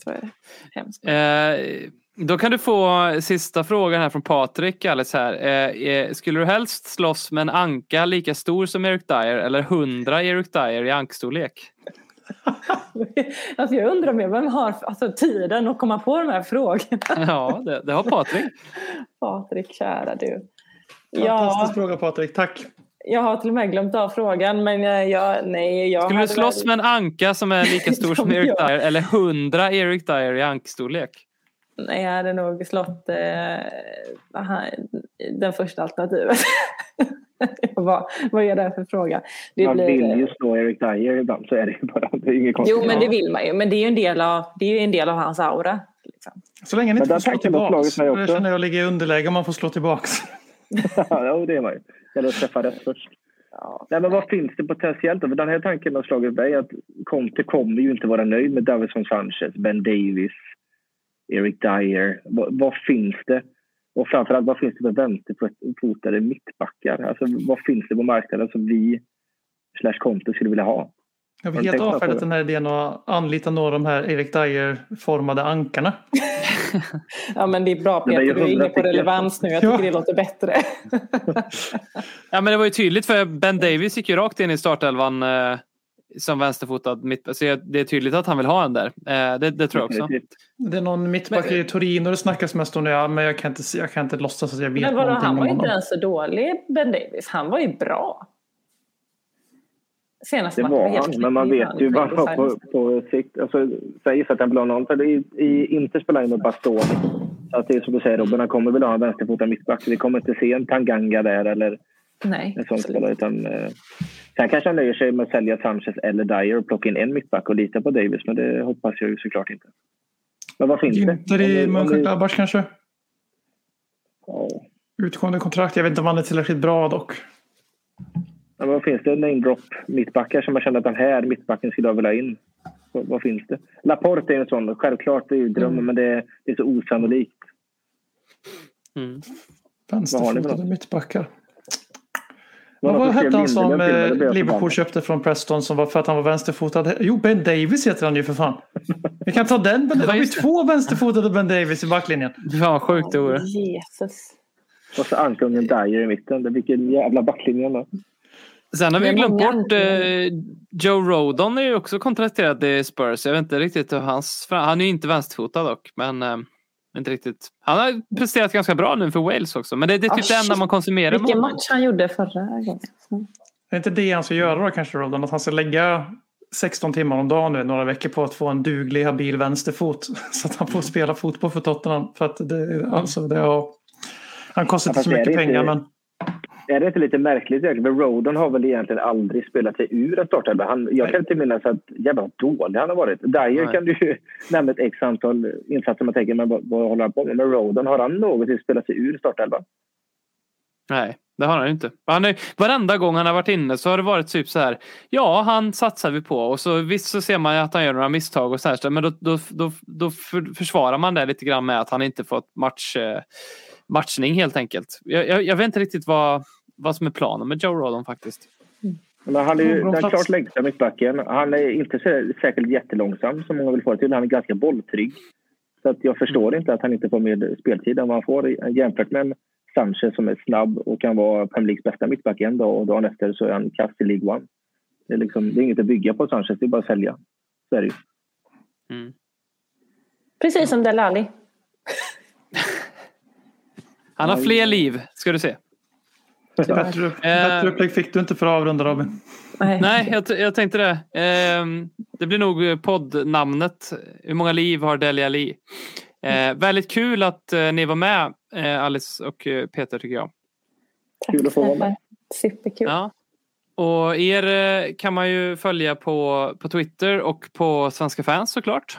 så är det. Hemskt. Eh, då kan du få sista frågan här från Patrik Alice här. Eh, eh, skulle du helst slåss med en anka lika stor som Eric Dyer eller 100 Eric Dyer i ankstorlek? [laughs] Alltså, jag undrar mer, vem har alltså, tiden att komma på de här frågorna? [laughs] Ja, det, det har Patrik. [laughs] Patrik, kära du. Fantastisk Ja, fråga Patrik, tack. jag har till och med glömt av frågan, men jag, jag, nej. Jag Skulle du slåss med en anka som är lika stor som Som Eric. Dyer eller 100 Eric Dyer i ankstorlek? Nej, jag hade nog slått eh, den första alternativet. [laughs] vad, vad är det här för fråga? Det Man blir, vill ju slå Eric Dyer ibland, så är det ju bara. Det är inget konstigt. jo, men det vill man ju. Men det är ju en del av, det är ju en del av hans aura. Liksom. Så länge ni Men inte den får slå tillbaks. mig Jag känner jag ligger i underläge om man får slå tillbaks. [laughs] ja, det är man ju. Eller att träffa rätt först. Nej, men vad finns det potentiellt då? För den här tanken har slagit mig att Conte kommer ju inte vara nöjd med Davison Sanchez, Ben Davis, Eric Dyer. Vad, vad finns det? Och framförallt, vad finns det för vänsterfotade mittbackar? Alltså, vad finns det på marknaden som vi slash Conte skulle vilja ha? Jag Har helt avfärdat den här idén att anlita några av de här Erik Dyer-formade ankarna. [laughs] Ja, men det är bra Det är ju Peter, du är inne på relevans nu. Jag tycker Ja. det låter bättre. [laughs] Ja, men det var ju tydligt för Ben Davis gick ju rakt in i startelvan eh, som vänsterfotad mitt. Så det är tydligt att han vill ha en där. Eh, det, det tror jag också. Det är någon mittback i Torino det snackas mest om nu, ja, men jag kan inte, jag kan inte låtsas att jag vet Men vadå, någonting han var om inte honom. ens så dålig, Ben Davis. Han var ju bra. Senast Det matchen var helt han, men man vet ju bara på, på sikt. Alltså, säg för att han blir noll. För i, i Inter spelar han med Bastoni. Så att det är som du säger Robin, han kommer väl ha en vänsterfotad mittback. Vi kommer inte se en Tanganga där eller Nej, en sån spelare. Utan, eh, sen kanske han nöjer sig med att sälja Sanchez eller Dyer och plocka in en mittback och lita på Davis. Men det hoppas jag ju såklart inte. Men vad finns det? Günther i Mönchengladbach kanske? Ja. Utgående kontrakt. Jag vet inte om han är tillräckligt bra dock. Men vad finns det? Name drop mittbackar som man känner att den här mittbacken skulle jag vilja in. Vad, vad finns det? Laporte är en sån. Självklart, det är ju drömmen, men det, det är så osannolikt. Mm. Vad har ni för Vänsterfotade mittbackar. Vad någon som skrev hette han som eh, Liverpool köpte från Preston som var för att han var vänsterfotad? Jo, Ben Davis heter han ju för fan. Vi kan ta den. Ben- [laughs] Det har ju två vänsterfotade Ben Davis i backlinjen. Fan vad sjukt det vore. Jesus. Och så ankungen Dyer i mitten. Det- Vilken jävla backlinje ändå. Sen har vi glömt bort eh, Joe Rodon är ju också kontrakterad till Spurs. Jag vet inte riktigt hur hans... Han är ju inte vänsterfotad dock. Men eh, inte riktigt. Han har presterat ganska bra nu för Wales också. Men det, det är typ Ah, det enda man konsumerar Vilken match han gjorde förra gången. Är inte det han ska göra då kanske Roldan? Att han ska lägga 16 timmar om dagen nu några veckor på att få en duglig, habil vänsterfot. [laughs] Så att han får spela fotboll för Tottenham. För att det, alltså, det har, han kostar inte så mycket det pengar men Är det inte lite märkligt egentligen? Rodon har väl egentligen aldrig spelat sig ur en startelva. Han, jag kan inte minnas att jävla dålig han har varit. Dyer kan du ju [laughs] nämna ett x antal insatser man tänker, men vad, vad håller han på med? Men Rodon, har han någonsin spelat sig ur startelva? Nej, det har han ju inte. Han är, varenda gång han har varit inne så har det varit typ så här. Ja, han satsar vi på och så visst så ser man ju att han gör några misstag och så här. Men då, då, då, då för, försvarar man det lite grann med att han inte fått match, eh, matchning helt enkelt. Jag, jag, jag vet inte riktigt vad, vad som är planen med Joe Rodon faktiskt. Men han är ju den klart längsta mittbacken. Han är inte så, säkert jättelångsam som många vill få det till. Han är ganska bolltrygg. Så att jag förstår inte att han inte får mer speltid än vad han får jämfört med en Sanchez som är snabb och kan vara Premier Leagues bästa mittback en dag och dagen efter så är han kast i League One. Det är, liksom, det är inget att bygga på Sanchez, det är bara att sälja. Så är det ju. Mm. Precis som Delali. [laughs] Han har fler liv, ska du se. bättre, bättre upplägg fick du inte för att avrunda Robin. Nej. Nej, jag, jag tänkte det. Ehm, det blir nog poddnamnet. Hur många liv har Delia Ali? Eh, väldigt kul att eh, ni var med, eh, Alice och eh, Peter, tycker jag. Tack Kul att få vara med. Superkul. Ja. Och er eh, kan man ju följa på, på Twitter och på Svenska fans såklart.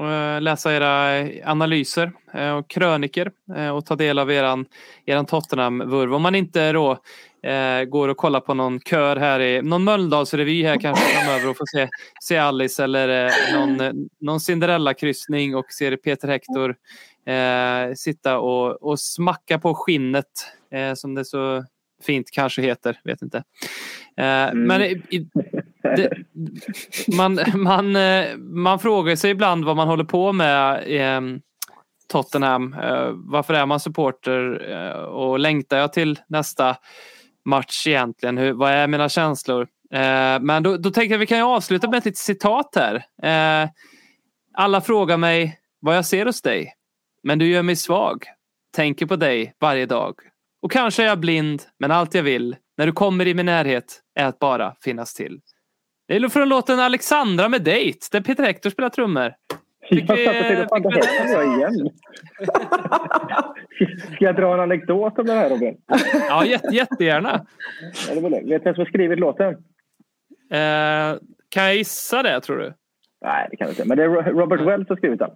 Eh, läsa era analyser eh, och kröniker eh, och ta del av eran, eran Tottenham-vurv. Om man inte då eh, går och kollar på någon kör här i någon Mölndalsrevy här kanske framöver och får se, se Alice eller eh, någon, någon Cinderella-kryssning och ser Peter Hector eh, sitta och, och smacka på skinnet som det så fint kanske heter, vet inte. Eh, Men i, det, man, man, eh, man frågar sig ibland vad man håller på med i eh, Tottenham. Eh, varför är man supporter eh, och längtar jag till nästa match egentligen? Hur, vad är mina känslor? Men då, då tänkte jag vi kan ju avsluta med ett litet citat här. Alla frågar mig vad jag ser hos dig. Men du gör mig svag. Tänker på dig varje dag. Och kanske är jag blind, men allt jag vill när du kommer i min närhet är att bara finnas till. Det är från låten Alexandra med dejt, där Peter Hector spelar trummor. Jag Fick satt vi- och tänkte, fan det fick vi här kan jag igen. Ska jag dra en anekdot om det här Robin? Ja, jätte, jättegärna. Vet du vem som har skrivit låten? Eh, kan jag gissa det, tror du? Nej, det kan jag inte. Men det är Ro- Robert Wells som har skrivit den.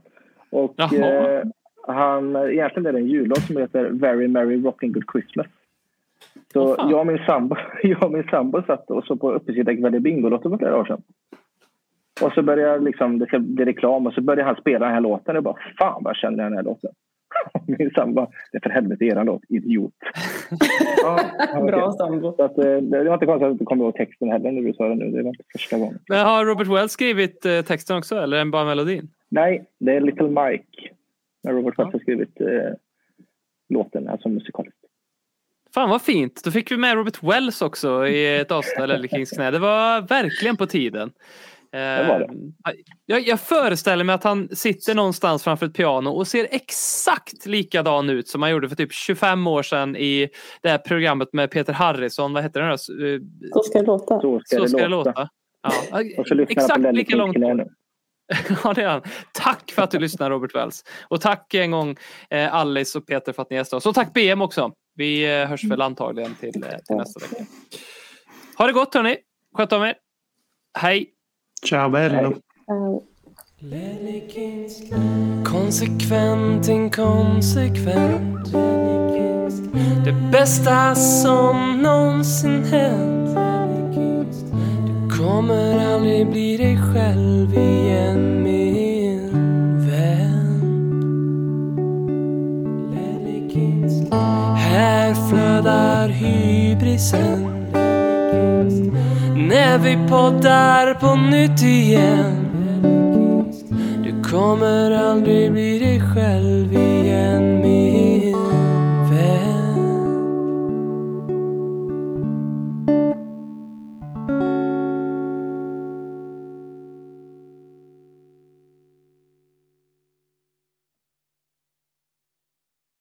Och eh, han, egentligen är det en jullåt som heter Very Merry Rocking Good Christmas. Så fan. jag och min sambo, [laughs] jag och min sambo satt och så på uppesittarkväll i Bingolotto för flera år sedan. Och så började jag liksom, det ska bli reklam och så började han spela den här låten och jag bara fan vad jag känner den här låten. [laughs] Min sambo bara, det är för helvete eran låt, idiot. [laughs] ja, ja, Bra sambo. Så att, eh, det var inte konstigt att jag inte kommer ihåg texten heller när du sa det nu. Det var inte första gången. Men har Robert Wells skrivit eh, texten också, eller är det bara melodin? Nej, det är Little Mike. När Robert Wells har skrivit eh, låten, alltså musikaliskt. Fan vad fint. Då fick vi med Robert Wells också i ett avsnitt av Ledley Kings knä. Det var verkligen på tiden. Eh, var det. Jag, jag föreställer mig att han sitter någonstans framför ett piano och ser exakt likadan ut som han gjorde för typ 25 år sedan i det här programmet med Peter Harrison. Vad heter den då? Eh, Så ska det låta. Så ska, Så ska det, det låta. låta. Ja. [laughs] Exakt lika långt. [laughs] Ja, det är han. Tack för att du lyssnar Robert Wells. Och tack en gång eh, Alice och Peter för att ni gästade oss. Och tack BM också. Vi eh, hörs väl antagligen till, eh, till nästa vecka. Ha det gott hörni. Sköt om er. Hej. Ciao bello. Konsekvent, inkonsekvent Det bästa som någonsin hänt Du kommer aldrig bli dig själv igen Här flödar hybrisen. När vi poddar på nytt igen. Du kommer aldrig bli dig själv igen.